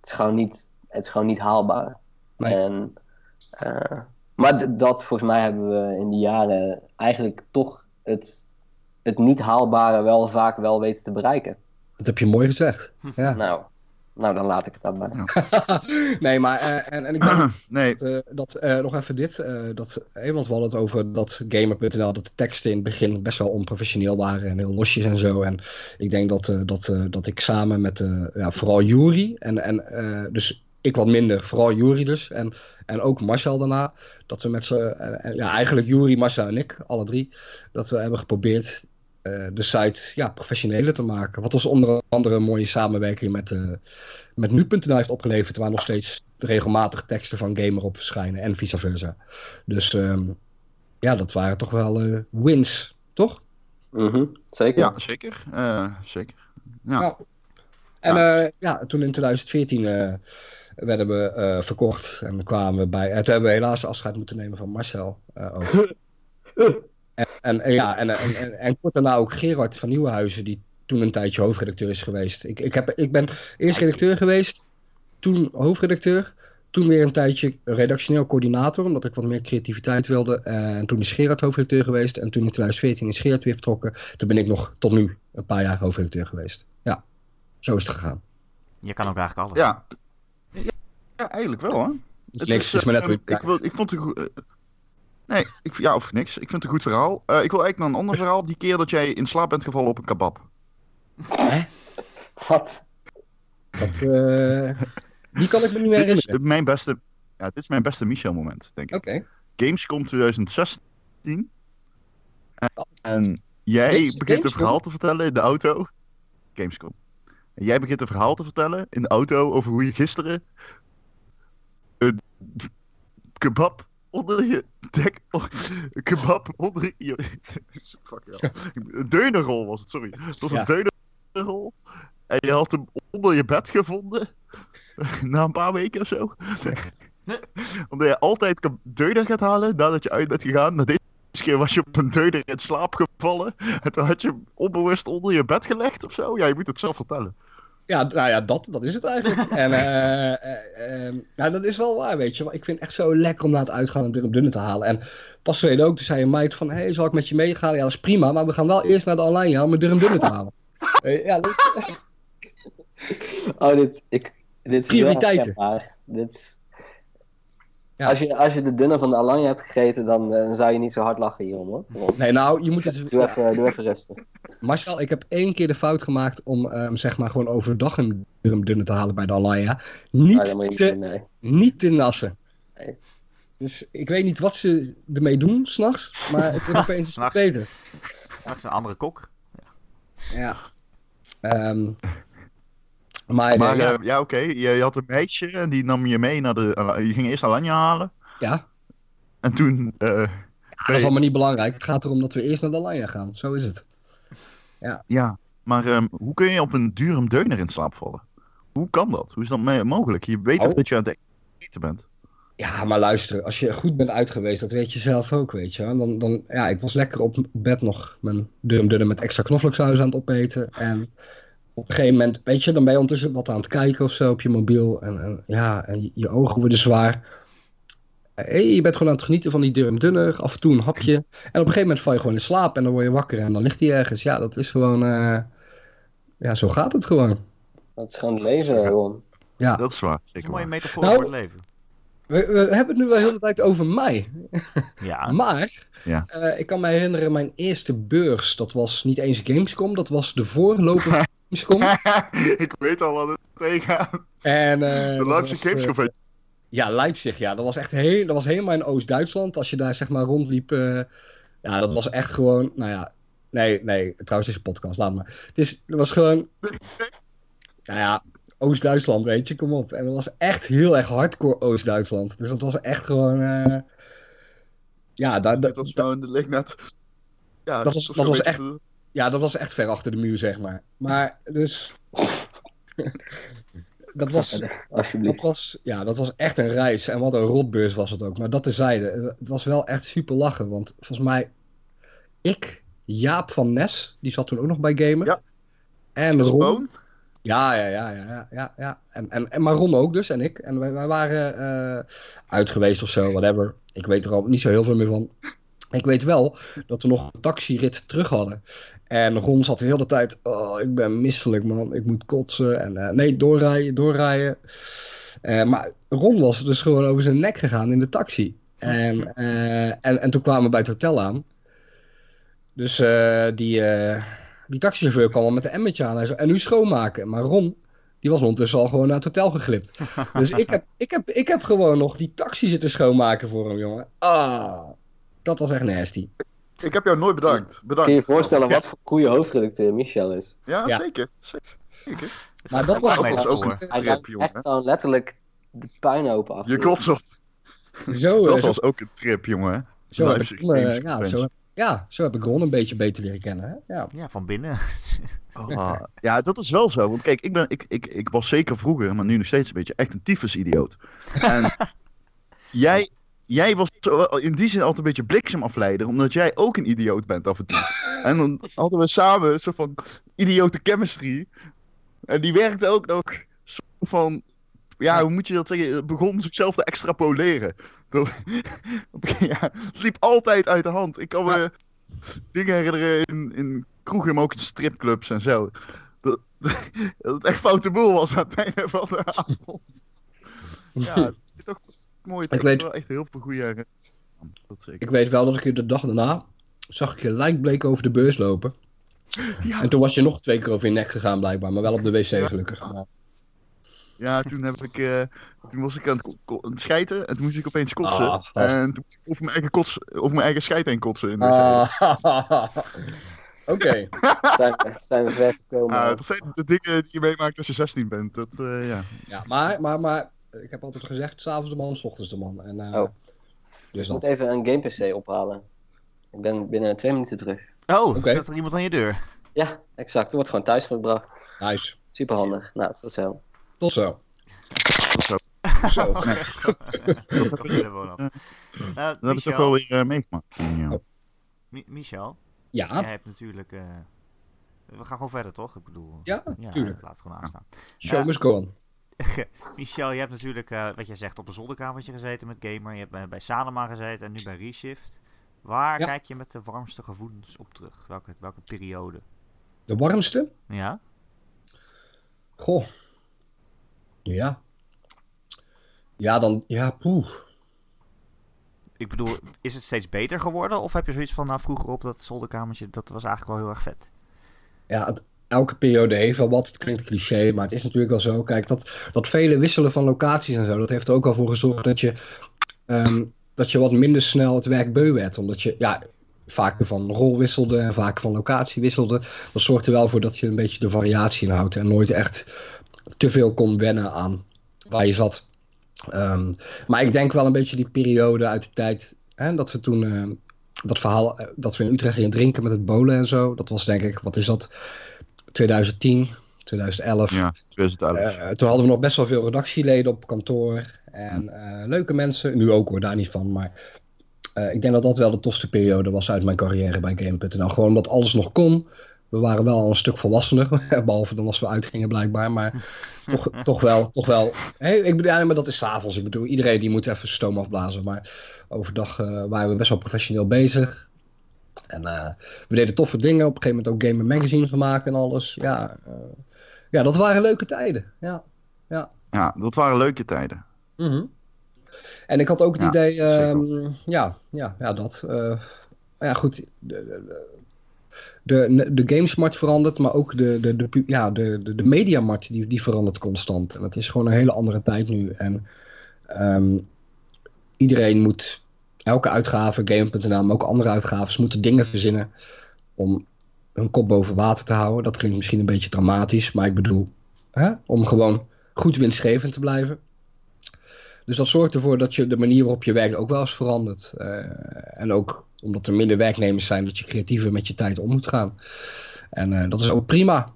het is gewoon niet, het is gewoon niet haalbaar. Nee. En, eh, maar dat, volgens mij, hebben we in die jaren eigenlijk toch het, het niet haalbare wel vaak wel weten te bereiken. Dat heb je mooi gezegd. Ja. Nou, nou dan laat ik het daarbij. nee, maar eh, en, en ik denk Nee, dat, eh, dat nog even dit. eh, dat, eh, want we hadden het over dat Gamer.nl, dat de teksten in het begin best wel onprofessioneel waren en heel losjes en zo. En ik denk dat, eh, dat, eh, dat ik samen met ja, vooral Jury en, en eh, dus ik wat minder, vooral Jury dus. En, en ook Marcel daarna. Dat we met z'n, ja, eigenlijk Jury, Marcel en ik, alle drie, dat we hebben geprobeerd eh, de site ja, professioneler te maken. Wat ons onder andere een mooie samenwerking met, eh met nu.nl heeft opgeleverd, waar nog steeds regelmatig teksten van Gamer op verschijnen en vice versa. Dus ehm, ja, dat waren toch wel eh, wins, toch? Mhm, zeker. ja, zeker. Eh, zeker. Ja. Ja. En ja. ja, toen in 2014 eh, werden we eh, verkocht en kwamen we bij. En toen hebben we helaas afscheid moeten nemen van Marcel. eh, ook. en, en, en ja, en, en, en, en kort daarna ook Gerard van Nieuwenhuizen, die toen een tijdje hoofdredacteur is geweest. Ik, ik, heb, ik ben eerst redacteur geweest, toen hoofdredacteur. Toen weer een tijdje redactioneel coördinator, omdat ik wat meer creativiteit wilde. En toen is Gerard hoofdredacteur geweest. En toen in 2014 is Gerard weer vertrokken. Toen ben ik nog tot nu een paar jaar hoofdredacteur geweest. Ja, zo is het gegaan. Je kan ook eigenlijk alles. Ja, ja, eigenlijk wel, hè? Het is niks, het is maar net eh, ik, wil, ik vond het een goed... eh, nee, ik, ja, of niks. Ik vind het een goed verhaal. Eh, ik wil eigenlijk naar een ander verhaal. Die keer dat jij in slaap bent gevallen op een kebab. Wat? Dat, eh, die kan ik me is herinneren. mijn beste... Ja, dit is mijn beste Michel-moment, denk ik. Oké. Gamescom 2016. En, en jij is begint een Gamescom? verhaal te vertellen in de auto. Gamescom. En jij begint een verhaal te vertellen in de auto over hoe je gisteren een kebab onder je dek. Een kebab onder je. Fuck hell. Een deunerrol was het, sorry. Het was Ja. een deunerrol. En je had hem onder je bed gevonden. Na een paar weken of zo. Omdat je altijd deuner gaat halen nadat je uit bent gegaan. Maar deze keer was je op een deuner in slaap gevallen. En toen had je hem onbewust onder je bed gelegd of zo. Ja, je moet het zelf vertellen. Ja, nou ja, dat, dat is het eigenlijk. en eh, nou, dat is wel waar, weet je. Ik vind het echt zo lekker om na het uitgaan een dunne te halen. En pas geleden ook, toen zei een meid van... Hé, hey, zal ik met je meegaan? Ja, dat is prima, maar we gaan wel eerst naar de online ja, om een dunne te halen. Eh, ja, dat, Oh, dit, ik, dit is Prioriteiten. heel herkenbaar. Dit, Ja. als, je, als je de dunne van de Alanya hebt gegeten, dan eh, zou je niet zo hard lachen hierom hoor. Nee, nou, je moet het... Doe, even, doe even rustig. Marcel, ik heb één keer de fout gemaakt om ehm, zeg maar gewoon overdag een dunne te halen bij de Alanya. Niet, niet te, nee. niet te nassen. Nee. Dus ik weet niet wat ze ermee doen s'nachts, maar het wordt opeens S'nachts. beter. Straks een andere kok. Ja. Ehm, Maar, Maar eh, ja, eh, ja, oké, je, je had een meisje en die nam je mee naar de... eh, je ging eerst Alanya halen. ja, En toen... dat is allemaal niet belangrijk. Het gaat erom dat we eerst naar de Lanja gaan. Zo is het. ja, maar ehm, hoe kun je op een durum deuner in slaap vallen? Hoe kan dat? Hoe is dat mogelijk? Je weet toch Oh. dat je aan het eten bent? Ja, maar luister, als je goed bent uit geweest, dat weet je zelf ook, weet je. Dan, dan, ja, ik was lekker op bed nog mijn durmdunner met extra knoflooksaus aan het opeten. En op een gegeven moment, weet je, dan ben je ondertussen wat aan het kijken of zo op je mobiel. En, en ja, en je, je ogen worden zwaar. Hey, je bent gewoon aan het genieten van die durmdunner, af en toe een hapje. En op een gegeven moment val je gewoon in slaap en dan word je wakker en dan ligt hij ergens. Ja, dat is gewoon, eh, ja, zo gaat het gewoon. Dat is gewoon het leven, Ron. Ja. Dat is waar. Dat is een mooie metafoor Nou- voor het leven. We, we hebben het nu wel heel de tijd over mij. Ja, Maar, Ja. eh, ik kan me herinneren, mijn eerste beurs, dat was niet eens Gamescom, dat was de voorloper ik weet al wat het tegengaat. En, eh, De dat Leipzig was, Games eh, Convention. Ja, Leipzig, ja. Dat was echt heel, dat was helemaal in Oost-Duitsland. Als je daar zeg maar rondliep, eh, ja, dat was echt gewoon, nou ja, nee, nee, trouwens is een podcast, laat maar. Het, is, het was gewoon, nou ja, Oost-Duitsland, weet je, kom op. En dat was echt heel erg hardcore Oost-Duitsland. Dus dat was echt gewoon, eh, ja, daar, was gewoon de net. Ja, Dat was- dat was de- Ja, dat was echt ver achter de muur, zeg maar. Maar dus. dat, was, Alsjeblieft. dat, was, ja, dat was echt een reis. En wat een rotbeurs was het ook. Maar dat tezijde. Het was wel echt super lachen. Want volgens mij. Ik, Jaap van Nes, die zat toen ook nog bij Gamer. Ja. En Ron. Ja, ja, ja, ja, ja, ja. En, en, en maar Ron ook dus en ik. En wij, wij waren eh, uit geweest of zo, whatever. Ik weet er al niet zo heel veel meer van. Ik weet wel dat we nog een taxirit terug hadden. En Ron zat de hele tijd, oh, ik ben misselijk man, ik moet kotsen. En eh, nee, doorrijden, doorrijden. Eh, maar Ron was dus gewoon over zijn nek gegaan in de taxi. En, eh, en, en toen kwamen we bij het hotel aan. Dus die, die taxichauffeur kwam al met een emmertje aan. Hij zei, en nu schoonmaken. Maar Ron, die was ondertussen al gewoon naar het hotel geglipt. Dus ik heb, ik, heb, ik heb gewoon nog die taxi zitten schoonmaken voor hem, jongen. Ah, dat was echt nasty. Ik heb jou nooit bedankt. Bedankt. Kun je je voorstellen wat voor goede hoofdredacteur Michel is? Ja, Ja. zeker. zeker. Is Maar dat was- ook een Hij trip, jongen. echt gewoon letterlijk de puinhopen af. Je kots op. Zo, Dat zo, was ook een trip, jongen. zo heb ik Games ja, zo, ja, zo heb ik Ron een beetje beter leren kennen. Hè? Ja. Ja, van binnen. Ah, ja, dat is wel zo. Want kijk, ik, ben, ik, ik, ik was zeker vroeger, maar nu nog steeds een beetje, echt een tyfus-idioot. En jij, jij was zo- in die zin altijd een beetje bliksemafleider, omdat jij ook een idioot bent af en toe. En dan hadden we samen een soort van idiote chemistry. En die werkte ook nog van, ja, hoe moet je dat zeggen, Het begon zichzelf te extrapoleren. Dat, ja, het liep altijd uit de hand. Ik kan me dingen herinneren in, in kroegen, maar ook in stripclubs en zo. Dat, dat het echt foute boel was aan het einde van de avond. Ja, het is toch mooi. Ik weet- wel echt heel veel goede. Dat zeker. Ik weet wel dat ik de dag daarna zag ik je lijkbleek over de beurs lopen. Ja, En toen was je nog twee keer over je nek gegaan blijkbaar, maar wel op de wc gelukkig. Maar, ja, toen heb ik, eh, toen was ik aan het, aan schijten en toen moest ik opeens kotsen. Ah, en toen moest ik over mijn eigen, kots, over mijn eigen scheid heen kotsen. In de wc. Ah, Oké. Zijn, zijn we ver gekomen. Ah, dat zijn de dingen die je meemaakt als je 16 bent. Dat, eh, ja. Ja, maar, maar, maar ik heb altijd gezegd, s'avonds de man, s ochtends de man. En, eh, Oh. Dus ik moet even een game PC ophalen. Ik ben binnen twee minuten terug. Oh, Oké. staat er iemand aan je deur? Ja, exact. Er wordt gewoon thuis gebracht. Nice. Super handig. Nou, tot zo. Tot zo. Zo. Zo. Pak de telefoon af. Eh, Dat heb ik toch Michel, wel weer eh, meegemaakt. Ja. Mi- Michel, Ja, jij hebt natuurlijk... eh, we gaan gewoon verder, toch? Ik bedoel... ja, Ja, tuurlijk. laat het gewoon aanstaan. Show must go on. Michel, je hebt natuurlijk, eh, wat jij zegt, op een zolderkamertje gezeten met Gamer. Je hebt bij, bij Sanema gezeten en nu bij Reshift. Waar Ja. kijk je met de warmste gevoelens op terug? Welke, welke periode? De warmste? Ja? Goh. Ja. Ja, dan, ja, poeh. Ik bedoel, is het steeds beter geworden? Of heb je zoiets van, nou vroeger op dat zolderkamertje, dat was eigenlijk wel heel erg vet? Ja, het- elke periode wel wat. Het klinkt cliché, maar het is natuurlijk wel zo. Kijk, dat, dat vele wisselen van locaties en zo, dat heeft er ook wel voor gezorgd dat je, ehm, dat je wat minder snel het werk beu werd. Omdat je, ja, vaker van rol wisselde en vaker van locatie wisselde. Dat zorgt er wel voor dat je een beetje de variatie inhoudt en nooit echt te veel kon wennen aan waar je zat. Ehm, maar ik denk wel een beetje die periode uit de tijd hè, dat we toen eh, dat verhaal eh, dat we in Utrecht gingen drinken met het bolen en zo. Dat was denk ik, wat is dat? 2010, 2011. Ja, 2011. Eh, toen hadden we nog best wel veel redactieleden op kantoor. En eh, leuke mensen. Nu ook hoor, daar niet van. Maar eh, ik denk dat dat wel de tofste periode was uit mijn carrière bij Game.nl. Gewoon omdat alles nog kon. We waren wel al een stuk volwassener. Behalve dan als we uitgingen blijkbaar. Maar toch, toch wel. Toch wel. Hey, ik bedoel, ja, maar dat is s'avonds. Ik bedoel, iedereen die moet even stoom afblazen. Maar overdag waren we best wel professioneel bezig. En eh, we deden toffe dingen. Op een gegeven moment ook Gamer Magazine gemaakt en alles. Ja, eh, ja dat waren leuke tijden. Ja. Ja, dat waren leuke tijden. Mhm. En ik had ook het Ja, idee, ehm, ja, ja, ja, dat. eh, ja, goed. De, de, de, de gamesmarkt verandert, maar ook de, de, de, ja, de, de, de mediamarkt die, die verandert constant. En het is gewoon een hele andere tijd nu. En ehm, iedereen moet, elke uitgave, Game.nl, maar ook andere uitgaves, moeten dingen verzinnen om hun kop boven water te houden. Dat klinkt misschien een beetje dramatisch, maar ik bedoel, hè, om gewoon goed winstgevend te blijven. Dus dat zorgt ervoor dat je de manier waarop je werkt ook wel eens verandert. Eh, en ook omdat er minder werknemers zijn, dat je creatiever met je tijd om moet gaan. En eh, dat is ook prima.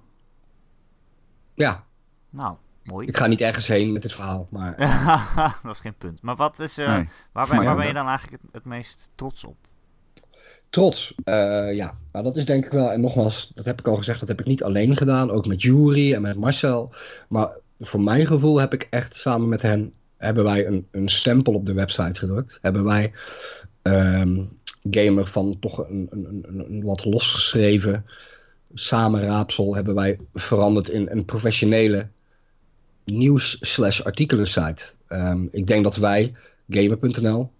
Ja, Nou, mooi. ik ga niet ergens heen met dit verhaal. Maar dat is geen punt. Maar wat is, eh, Nee. waar, ben, waar ben je dan eigenlijk het, het meest trots op? trots, eh, ja. Nou, dat is denk ik wel, en nogmaals, dat heb ik al gezegd, dat heb ik niet alleen gedaan. Ook met Jury en met Marcel. Maar voor mijn gevoel heb ik echt samen met hen, hebben wij een, een stempel op de website gedrukt. Hebben wij ehm, Gamer van toch een, een, een, een wat losgeschreven samenraapsel hebben wij veranderd in een professionele nieuws-slash-artikelen-site. Ehm, ik denk dat wij, Gamer.nl,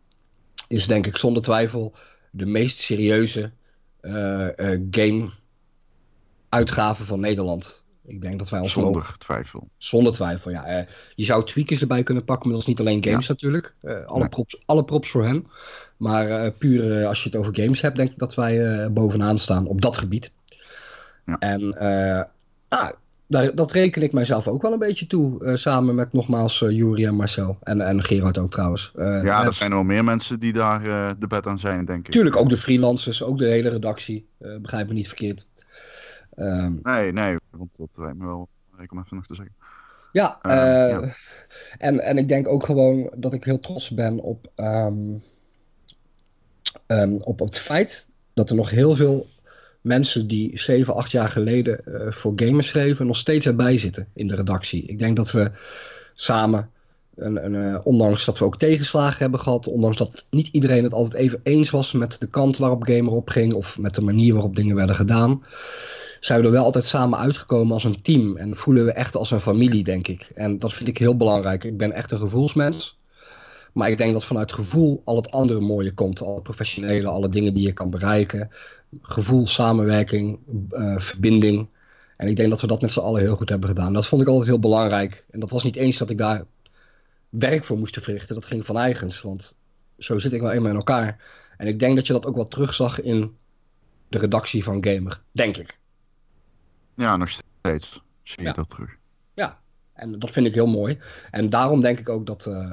is denk ik zonder twijfel de meest serieuze eh, eh, game-uitgave van Nederland. Ik denk dat wij ons Zonder twijfel. zonder twijfel, ja. Eh, je zou tweakers erbij kunnen pakken, maar dat is niet alleen games natuurlijk. Alle, Nee. props, alle props voor hen. Maar puur als je het over games hebt, denk ik dat wij bovenaan staan op dat gebied. Ja. En nou, daar, dat reken ik mijzelf ook wel een beetje toe. eh, samen met nogmaals uh, Juri en Marcel. En, en Gerard ook trouwens. Eh, Ja, er zijn wel meer mensen die daar de bed aan zijn, denk ik. Tuurlijk ook de freelancers, ook de hele redactie. begrijp me niet verkeerd. Ehm, Nee, nee, want dat lijkt me wel belangrijk om even nog te zeggen. Ja, Ehm, eh, ja. En, en ik denk ook gewoon dat ik heel trots ben op, ehm, ehm, op, op het feit dat er nog heel veel mensen die 7, 8 jaar geleden eh, voor gamers schreven, nog steeds erbij zitten in de redactie. Ik denk dat we samen, een, een, eh, ondanks dat we ook tegenslagen hebben gehad, ondanks dat niet iedereen het altijd even eens was met de kant waarop gamer opging of met de manier waarop dingen werden gedaan, zijn we er wel altijd samen uitgekomen als een team. En voelen we echt als een familie, denk ik. En dat vind ik heel belangrijk. Ik ben echt een gevoelsmens. Maar ik denk dat vanuit gevoel al het andere mooie komt. Alle professionele, alle dingen die je kan bereiken. Gevoel, samenwerking, eh, verbinding. En ik denk dat we dat met z'n allen heel goed hebben gedaan. Dat vond ik altijd heel belangrijk. En dat was niet eens dat ik daar werk voor moest verrichten. Dat ging van eigens. Want zo zit ik wel eenmaal in elkaar. En ik denk dat je dat ook wel terugzag in de redactie van Gamer. Denk ik. Ja, nog steeds zie je Ja. dat terug. En dat vind ik heel mooi. En daarom denk ik ook dat, eh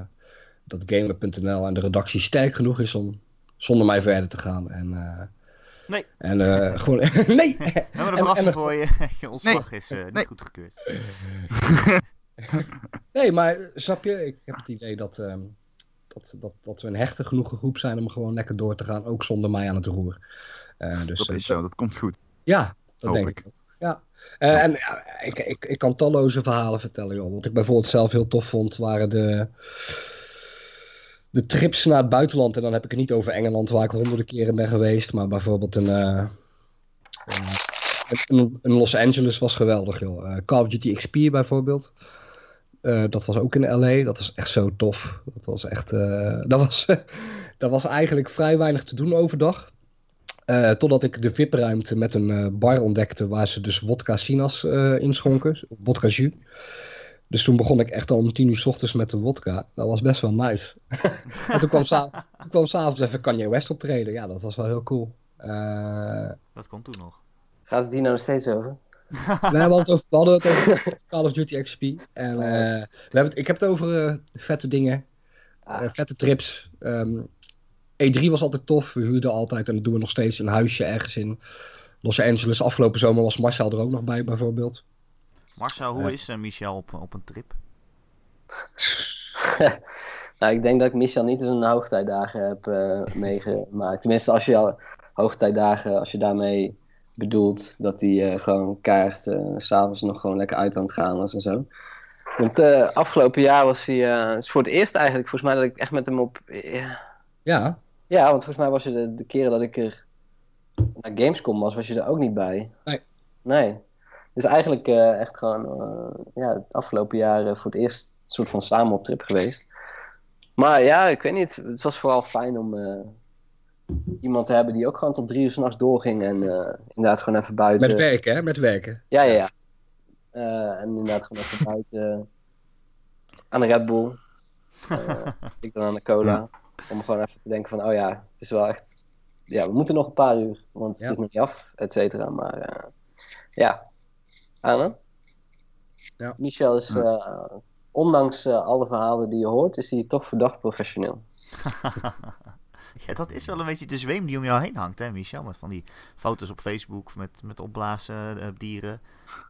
dat Gamer.nl en de redactie sterk genoeg is om zonder mij verder te gaan. En, eh, Nee. En eh, gewoon. nee! We hebben een En- verrassing en- voor je. Je ontslag is eh, niet nee. goedgekeurd. Nee, maar snap je? Ik heb het idee dat, ehm, dat, dat, dat we een hechte genoeg groep zijn om gewoon lekker door te gaan. Ook zonder mij aan het roer. Eh, dus, Dat is zo, dat komt goed. Ja, dat Hoop denk ik. Ja. Eh, en ja, ik, ik, ik kan talloze verhalen vertellen, joh. Wat ik bijvoorbeeld zelf heel tof vond, waren de, de trips naar het buitenland. En dan heb ik het niet over Engeland, waar ik honderden keren ben geweest. Maar bijvoorbeeld een, eh, een, Los Angeles was geweldig, joh. Eh, Call of Duty XP bijvoorbeeld. Eh, dat was ook in LA. Dat was echt zo tof. Dat was echt. dat, was, dat was eigenlijk vrij weinig te doen overdag. Totdat ik de VIP-ruimte met een bar ontdekte waar ze dus wodka sinas inschonken. Wodka jus. Dus toen begon ik echt al om tien uur s ochtends met de wodka. Dat was best wel nice. en toen kwam, sa toen kwam s'avonds even Kanye West optreden. Ja, dat was wel heel cool. Eh, Dat komt toen nog. Gaat het hier nou nog steeds over? we, hebben het over, we hadden het over Call of Duty XP. En eh, we hebben het, ik heb het over eh, vette dingen. Ah. eh, vette trips. Ehm, E3 was altijd tof. We huurden altijd, en dat doen we nog steeds, een huisje ergens in Los Angeles. Afgelopen zomer was Marcel er ook nog bij, bijvoorbeeld. Marcel, hoe is eh, Michel op, op een trip? nou, ik denk dat ik Michel niet eens een hoogtijdagen heb eh, meegemaakt. Tenminste, als je al hoogtijdagen, als je daarmee bedoelt dat hij eh, gewoon kaart s s'avonds nog gewoon lekker uit aan het gaan was en zo. Want eh, afgelopen jaar was hij, eh, het is voor het eerst eigenlijk volgens mij dat ik echt met hem op, ja, Ja, ja want volgens mij was je de, de keren dat ik er naar Gamescom was, was je er ook niet bij. Nee. Nee. Dus eigenlijk eh, echt gewoon eh, ja, het afgelopen jaar voor het eerst een soort van samen op trip geweest. Maar ja, ik weet niet. Het was vooral fijn om eh, iemand te hebben die ook gewoon tot drie uur s'nachts doorging. En inderdaad gewoon even buiten. met werken, hè? Met werken. Ja, ja, ja. En inderdaad gewoon even buiten aan de Red Bull. Ik dan aan de cola. Om gewoon even te denken van, oh ja, het is wel echt... Ja, we moeten nog een paar uur, want het Ja. is nog niet af, et cetera. Maar ja, Anne? Ja. Michel is, eh, ondanks eh, alle verhalen die je hoort, is hij toch verdacht professioneel. ja, dat is wel een beetje de zweem die om jou heen hangt, hè, Michel? Met van die foto's op Facebook met, met opblazen eh, dieren.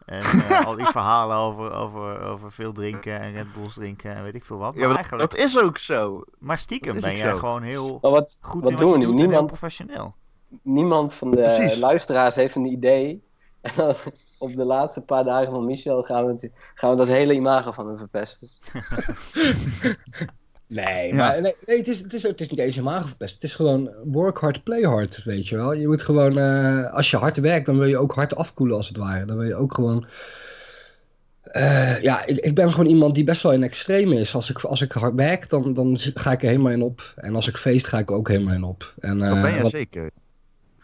En eh, al die verhalen over, over, over veel drinken en Red Bulls drinken en weet ik veel wat. Maar, Ja, maar eigenlijk, dat is ook zo. maar stiekem ben jij zo. gewoon heel wat, goed wat in doen wat we je en heel Niemand- professioneel. niemand van de Precies. luisteraars heeft een idee. En dan op de laatste paar dagen van Michel gaan we, het- gaan we dat hele imago van hem verpesten. Nee, Ja. maar nee, nee, het, is, het, is, het is niet eens helemaal verpest. Het is gewoon work hard, play hard, weet je wel. Je moet gewoon, eh, als je hard werkt, dan wil je ook hard afkoelen als het ware. Dan wil je ook gewoon... Eh, ja, ik, ik ben gewoon iemand die best wel in extreem is. Als ik, als ik hard werk, dan, dan ga ik er helemaal in op. En als ik feest, ga ik er ook helemaal in op. En, Dat eh, ben je wat, zeker.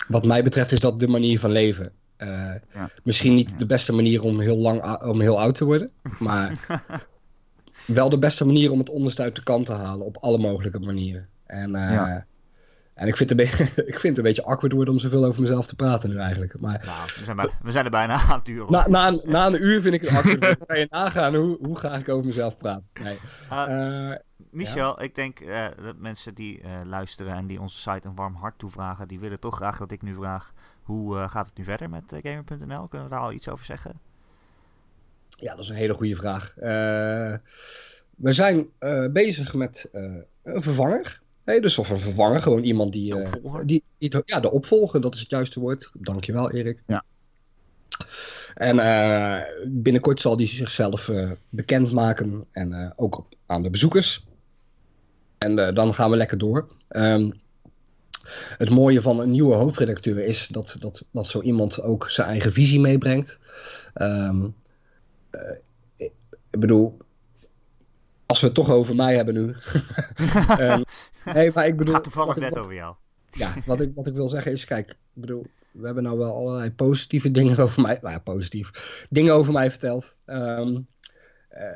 wat mij betreft is dat de manier van leven. Eh, Ja. Misschien niet de beste manier om heel, lang, om heel oud te worden. Maar wel de beste manier om het onderste uit de kant te halen. Op alle mogelijke manieren. En, eh, Ja. en ik, vind het een beetje, ik vind het een beetje awkward worden om zoveel over mezelf te praten nu eigenlijk. Maar Nou, we zijn, bij, we zijn er bijna aan het uur. na, na, een- na een uur vind ik het awkward. Dan kan je nagaan hoe, hoe graag ik over mezelf praat. Nee. Eh, Michel, ik denk dat mensen die luisteren en die onze site een warm hart toevragen, die willen toch graag dat ik nu vraag, hoe eh, gaat het nu verder met eh, Gamer.nl? Kunnen we daar al iets over zeggen? Ja, dat is een hele goede vraag. Eh, we zijn bezig met een vervanger. Hey, dus of een vervanger, gewoon iemand die... Die, ja, de opvolger, dat is het juiste woord. Dankjewel, Erik. Ja. En binnenkort zal die zichzelf eh, bekendmaken en ook op, aan de bezoekers. En dan gaan we lekker door. Ehm, het mooie van een nieuwe hoofdredacteur is dat, dat, dat zo iemand ook zijn eigen visie meebrengt. Ehm, eh, ik bedoel, als we het toch over mij hebben nu. Ehm, nee, maar ik Het bedoel. gaat toevallig net over jou. ja, wat ik, wat ik wil zeggen is, kijk, ik bedoel, we hebben nou wel allerlei positieve dingen over mij, nou ja, positief, dingen over mij verteld. Ehm, eh,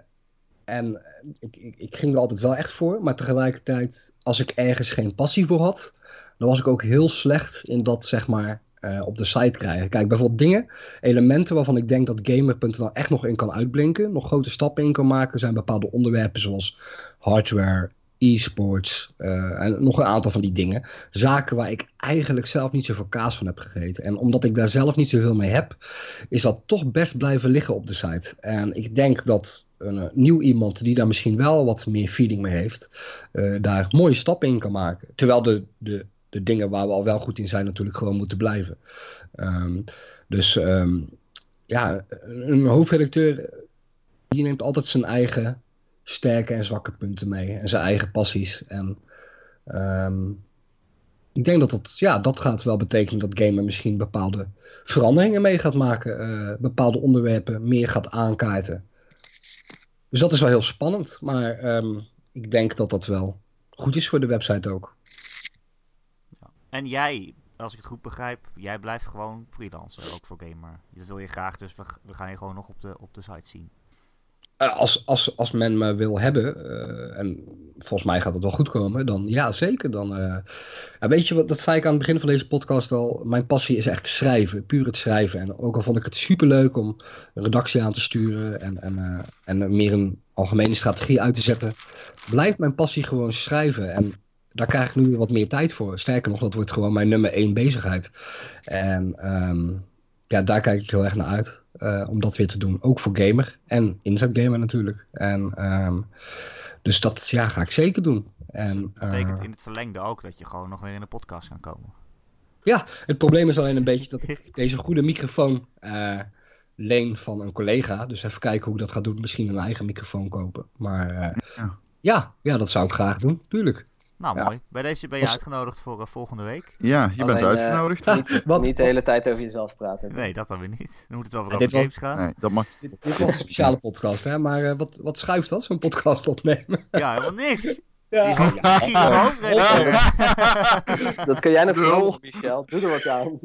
en ik, ik, ik ging er altijd wel echt voor, maar tegelijkertijd, als ik ergens geen passie voor had, dan was ik ook heel slecht in dat, zeg maar, eh, op de site krijgen. Kijk, bijvoorbeeld dingen, elementen waarvan ik denk dat Gamer.nl echt nog in kan uitblinken, nog grote stappen in kan maken, zijn bepaalde onderwerpen zoals hardware, e-sports eh, en nog een aantal van die dingen zaken waar ik eigenlijk zelf niet zoveel kaas van heb gegeten. En omdat ik daar zelf niet zoveel mee heb, is dat toch best blijven liggen op de site. En ik denk dat een eh, nieuw iemand die daar misschien wel wat meer feeling mee heeft, daar mooie stappen in kan maken. Terwijl de, de, de dingen waar we al wel goed in zijn natuurlijk gewoon moeten blijven. Ehm, dus ehm, ja, een hoofdredacteur die neemt altijd zijn eigen sterke en zwakke punten mee. En zijn eigen passies. En ehm, ik denk dat dat, ja, dat gaat wel betekenen dat Gamer misschien bepaalde veranderingen mee gaat maken. eh, bepaalde onderwerpen meer gaat aankaarten. Dus dat is wel heel spannend. Maar ik denk dat dat wel goed is voor de website ook. En jij, als ik het goed begrijp, jij blijft gewoon freelancer, ook voor Gamer. Dat wil je graag, dus we, gaan je gewoon nog op de, op de site zien. Eh, als, als, als men me wil hebben, eh, en volgens mij gaat het wel goed komen, dan ja, zeker. Dan, eh, weet je wat, dat zei ik aan het begin van deze podcast al. Mijn passie is echt schrijven, puur het schrijven. En ook al vond ik het superleuk om een redactie aan te sturen en, en, en meer een algemene strategie uit te zetten, blijft mijn passie gewoon schrijven. En daar krijg ik nu wat meer tijd voor. Sterker nog, dat wordt gewoon mijn nummer één bezigheid. En ehm, ja, daar kijk ik heel erg naar uit. eh, om dat weer te doen. Ook voor gamer. En inzet gamer natuurlijk. En, ehm, dus dat ja, ga ik zeker doen. En, Dat betekent eh, in het verlengde ook dat je gewoon nog weer in de podcast kan komen. ja, het probleem is alleen een beetje dat ik deze goede microfoon eh, leen van een collega. Dus even kijken hoe ik dat ga doen. Misschien een eigen microfoon kopen. Maar eh, Ja. ja, ja, dat zou ik graag doen. Tuurlijk. Nou, Ja. mooi. Bij deze ben je uitgenodigd voor eh, volgende week. Ja, je bent Alleen, eh, uitgenodigd. Niet, Wat- niet de hele tijd over jezelf praten. Nee, dat dan weer niet. Dan moet het wel weer over was- games gaan. Nee, dat mag. Dit, dit was een speciale podcast, hè? Maar eh, wat, wat schuift dat, zo'n podcast opnemen? Ja, helemaal niks. Ja, ja, ja. Dat kan jij nog veranderen, Michel. Doe er wat aan.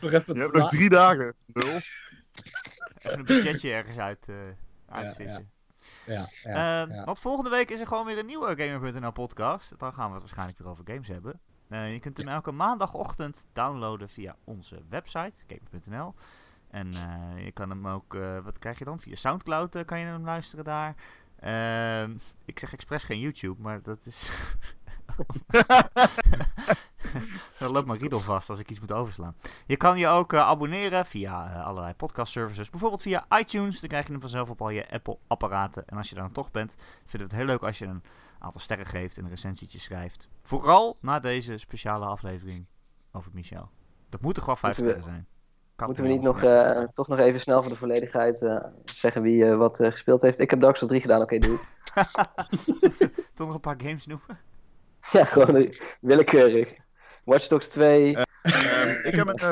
Nog even Je hebt nog drie dagen. Nul. Even een budgetje ergens uit, eh uitvissen. Ja, ja, Ehm, ja. Want volgende week is er gewoon weer een nieuwe Gamer.nl podcast. Dan gaan we het waarschijnlijk weer over games hebben. Eh, je kunt hem elke maandagochtend downloaden via onze website, gamer.nl. En eh, je kan hem ook, eh, wat krijg je dan? Via Soundcloud kan je hem luisteren daar. Ehm, ik zeg expres geen YouTube, maar dat is... Dan loopt mijn riedel vast als ik iets moet overslaan. Je kan je ook eh, abonneren via eh, allerlei podcast services. Bijvoorbeeld via iTunes. Dan krijg je hem vanzelf op al je Apple-apparaten. En als je daar dan toch bent, vinden we het heel leuk als je een aantal sterren geeft en een recensietje schrijft. Vooral na deze speciale aflevering over Michel. Dat moet toch wel vijf sterren zijn. Kan Moeten we niet nog, eh, toch nog even snel voor de volledigheid zeggen wie wat gespeeld heeft? Ik heb Dark Souls 3 gedaan, oké, doe. Toch nog een paar games noemen? ja, gewoon willekeurig. Watch Dogs 2. Ehm, ik heb een. eh,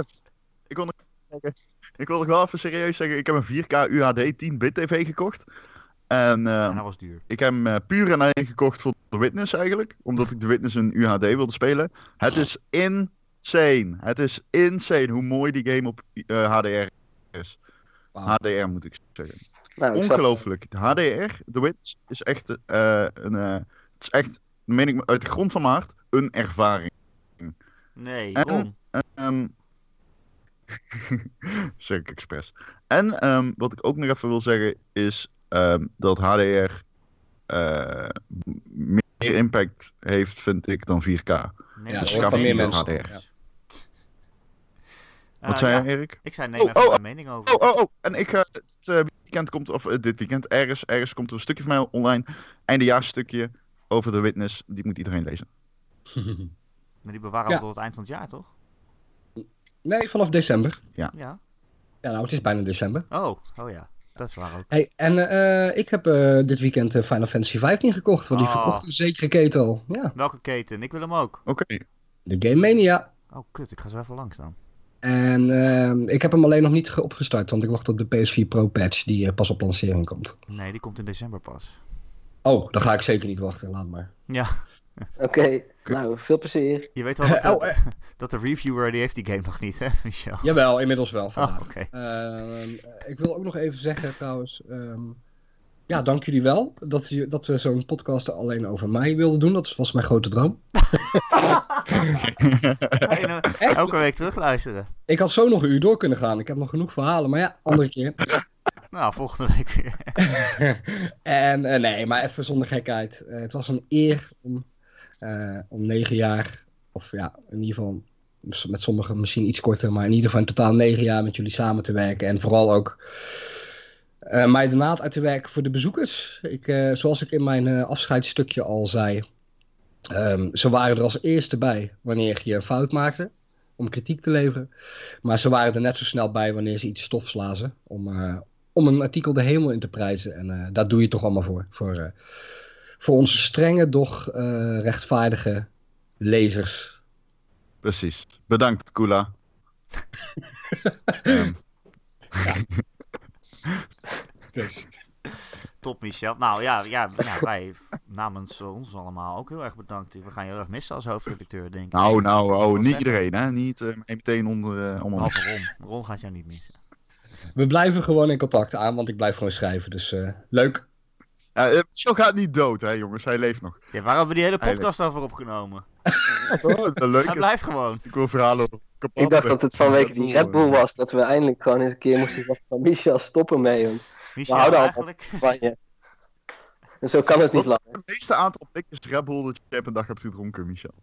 ik, wil nog ik wil nog wel even serieus zeggen. Ik heb een 4K UHD 10-bit TV gekocht. En En ehm, dat was duur. ik heb hem eh, puur en alleen gekocht voor The Witness eigenlijk. Omdat ik The Witness in UHD wilde spelen. Het is insane. Het is insane hoe mooi die game op eh, HDR is. HDR moet ik zeggen. nou, Ongelooflijk. De HDR, The Witness, is echt eh, een. eh, het is echt, meen ik uit de grond van mijn hart, een ervaring. Nee, En- Ron. Ehm zeg ik expres. En ehm, wat ik ook nog even wil zeggen is ehm, dat HDR eh, meer impact heeft, vind ik, dan 4K. Nee, Ja, van geen meer mensen. Ja. Wat Eh, zei ja, jij, Erik? Ik zei neem Oh, even oh, mijn mening over. Oh, oh, oh. En ik ga dit eh, weekend komt, of eh, dit weekend, ergens, ergens komt er een stukje van mij online. Eindejaarsstukje over de Witness. Die moet iedereen lezen. Maar die bewaren Ja. we tot het eind van het jaar, toch? nee, vanaf december. Ja. Ja, nou, het is bijna december. Oh, oh ja. Dat is waar ook. Hey, en eh, ik heb eh, dit weekend eh, Final Fantasy 15 gekocht, want die Oh. verkocht een zekere keten al. Ja, Welke keten? Ik wil hem ook. Oké. de Game Mania. Oh, kut. Ik ga zo even langs dan. En eh, ik heb hem alleen nog niet ge- opgestart, want ik wacht op de PS4 Pro patch die pas op lancering komt. Nee, die komt in december pas. Oh, dan ga ik zeker niet wachten, laat maar. Ja, Oké, nou, veel plezier. je weet wel dat, de- Oh, eh. dat de reviewer die heeft die game nog niet, hè, Michel? Jawel, inmiddels wel Oh. Ehm, ik wil ook nog even zeggen trouwens. ehm, ja, dank jullie wel dat, je, dat we zo'n podcast alleen over mij wilden doen. Dat was mijn grote droom. Nou elke week terugluisteren? Ik had zo nog een uur door kunnen gaan. Ik heb nog genoeg verhalen, maar ja, andere keer. Nou, volgende week weer. en eh, nee, maar even zonder gekheid. Eh, het was een eer om, om negen jaar, of ja, in ieder geval met sommigen misschien iets korter, maar in ieder geval in totaal negen jaar met jullie samen te werken. En vooral ook eh, mij de naad uit te werken voor de bezoekers. Ik, eh, zoals ik in mijn eh, afscheidsstukje al zei, ehm, ze waren er als eerste bij wanneer je fout maakte. Om kritiek te leveren. Maar ze waren er net zo snel bij wanneer ze iets stofs lazen. Om, eh, om een artikel de hemel in te prijzen. En eh, daar doe je toch allemaal voor. Voor, eh, voor onze strenge, doch eh, rechtvaardige lezers. Precies. Bedankt, Kula. Ehm, Top, Michel. Nou ja, ja, ja wij namens eh, ons allemaal ook heel erg bedankt. We gaan je heel erg missen als hoofdredacteur, denk ik. nou, nou, oh, niet iedereen, hè? Niet eh, meteen onder. eh, allemaal. Behalve Ron. Ron gaat jou niet missen. we blijven gewoon in contact aan, want ik blijf gewoon schrijven. Dus eh, leuk. Ja, eh, Michel gaat niet dood, hè jongens. Hij leeft nog. Ja, waar hebben we die hele podcast over opgenomen? Oh, dat leuk. Hij blijft gewoon. Ik wil verhalen over kapot. Ik dacht dat het vanwege die Red Bull was. Dat we eindelijk gewoon eens een keer moesten zeggen van Michel, stop ermee. Jong. Michel, houden al eigenlijk. Van je. En zo kan het niet Wat is langer. het meeste aantal blikjes Red Bull dat je per dag hebt gedronken, Michel?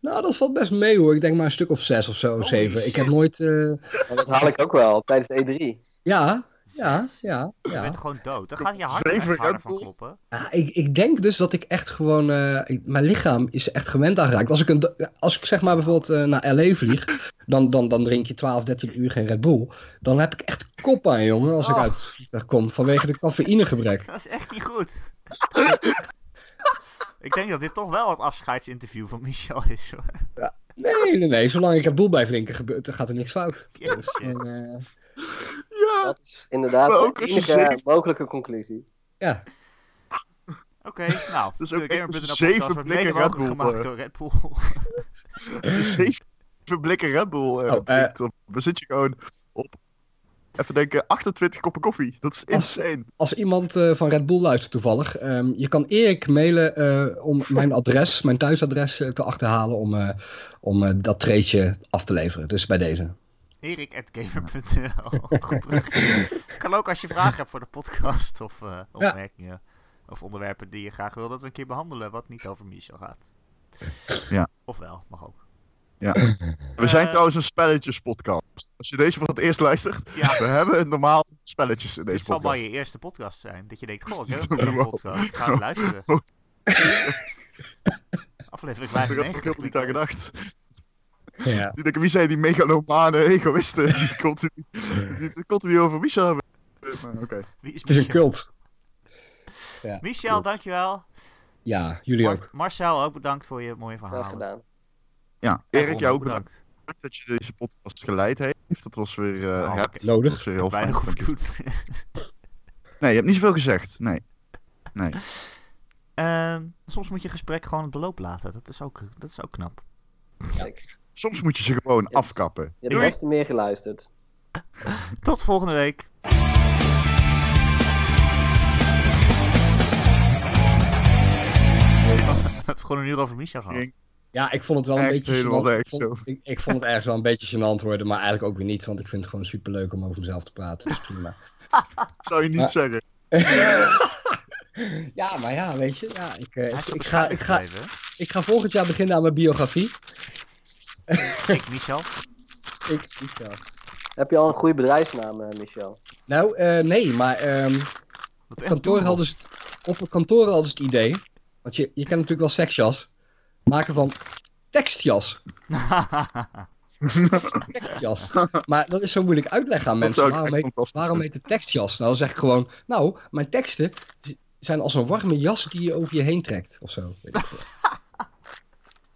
Nou, dat valt best mee hoor. Ik denk maar een stuk of zes of zo, Holy zeven. Ik heb nooit... eh, dat haal ik ook wel tijdens de E3. Ja, ja, Zes? ja, Je ja. bent gewoon dood. Dan gaat je hart echt harder van kloppen. Ja, ik, ik denk dus dat ik echt gewoon. eh, ik- mijn lichaam is echt gewend aan geraakt. Als ik, een, als ik zeg maar bijvoorbeeld eh, naar LA vlieg. Dan, dan, dan drink je 12, 13 uur geen Red Bull. Dan heb ik echt kop aan, jongen. Als ik Oh. uit het vliegtuig kom. Vanwege de cafeïnegebrek. Dat is echt niet goed. ik denk dat dit toch wel het afscheidsinterview van Michel is hoor. Nee, nee, nee. Zolang ik Red Bull blijf drinken, gebeurt, gaat er niks fout. Ja, Dus, en, eh, Ja, Dat is inderdaad de enige mogelijke conclusie. ja, Oké, nou. Dus ook podcast zeven blikken Red Bull, gemaakt eh. door Red Bull. zeven blikken Red Bull. eh, Oh, eh. dan zit je gewoon op, even denken, 28 koppen koffie. Dat is insane. als iemand eh, van Red Bull luistert toevallig. ehm, je kan Erik mailen eh, om mijn adres, mijn thuisadres eh, te achterhalen. Om, eh, om eh, dat treetje af te leveren. Dus bij deze. Erik.gamer.nl. Kan ook als je vragen hebt voor de podcast of eh, opmerkingen. Of onderwerpen die je graag wil dat we een keer behandelen wat niet over Michel gaat. Ja. Of wel, mag ook. We zijn Eh. trouwens een spelletjespodcast. Als je deze voor het eerst luistert, Ja, we hebben normaal spelletjes in deze dit zal podcast. maar je eerste podcast zijn. Dat je denkt, goh, ik heb een wel. podcast. Ik ga eens luisteren. Aflevering Daar heb ik 95. helemaal niet aan gedacht. Ja. Die denken, wie zijn die megalomane egoïsten die continu, die het continu over Michel hebben? Maar Oké. Wie is Het is een Michel? cult. Michel, dankjewel. Ja, jullie Mar- ook. Marcel, ook bedankt voor je mooie Graag verhalen. gedaan. Ja, Erik, jou ook bedankt dat je deze podcast geleid heeft. Dat was weer, eh Nou, ja, oké. dat Nodig. was weer heel fijn. Nee, je hebt niet zoveel gezegd. Nee. Nee. Ehm, soms moet je gesprek gewoon het beloop laten. Dat is ook, dat is ook knap. Zeker. Soms moet je ze gewoon Ja. afkappen. Je hebt best meer geluisterd. Tot volgende week. We hebben gewoon een uur over Michel gehad. Ja, ik vond het wel een Echt beetje helemaal gênant. Ik vond, zo. ik, ik vond het ergens wel een beetje gênant worden, maar eigenlijk ook weer niet, want ik vind het gewoon superleuk om over mezelf te praten. Dus prima. Zou je niet Ja. zeggen. ja, maar ja, weet je, ja, ik, eh, ik, ga, ik, ga, ik ga volgend jaar beginnen aan mijn biografie. Ik, Michel. Ik, ja. Heb je al een goede bedrijfsnaam, eh, Michel? Nou, eh, nee, maar ehm, Op op kantoor hadden ze het, op kantoor hadden ze het idee, want je, je kent natuurlijk wel seksjas, maken van tekstjas. tekstjas. Maar dat is zo moeilijk uitleggen aan mensen. Waarom heet, waarom heet het tekstjas? Nou, dan zeg ik gewoon, nou, mijn teksten zijn als een warme jas die je over je heen trekt, of zo. Weet ik.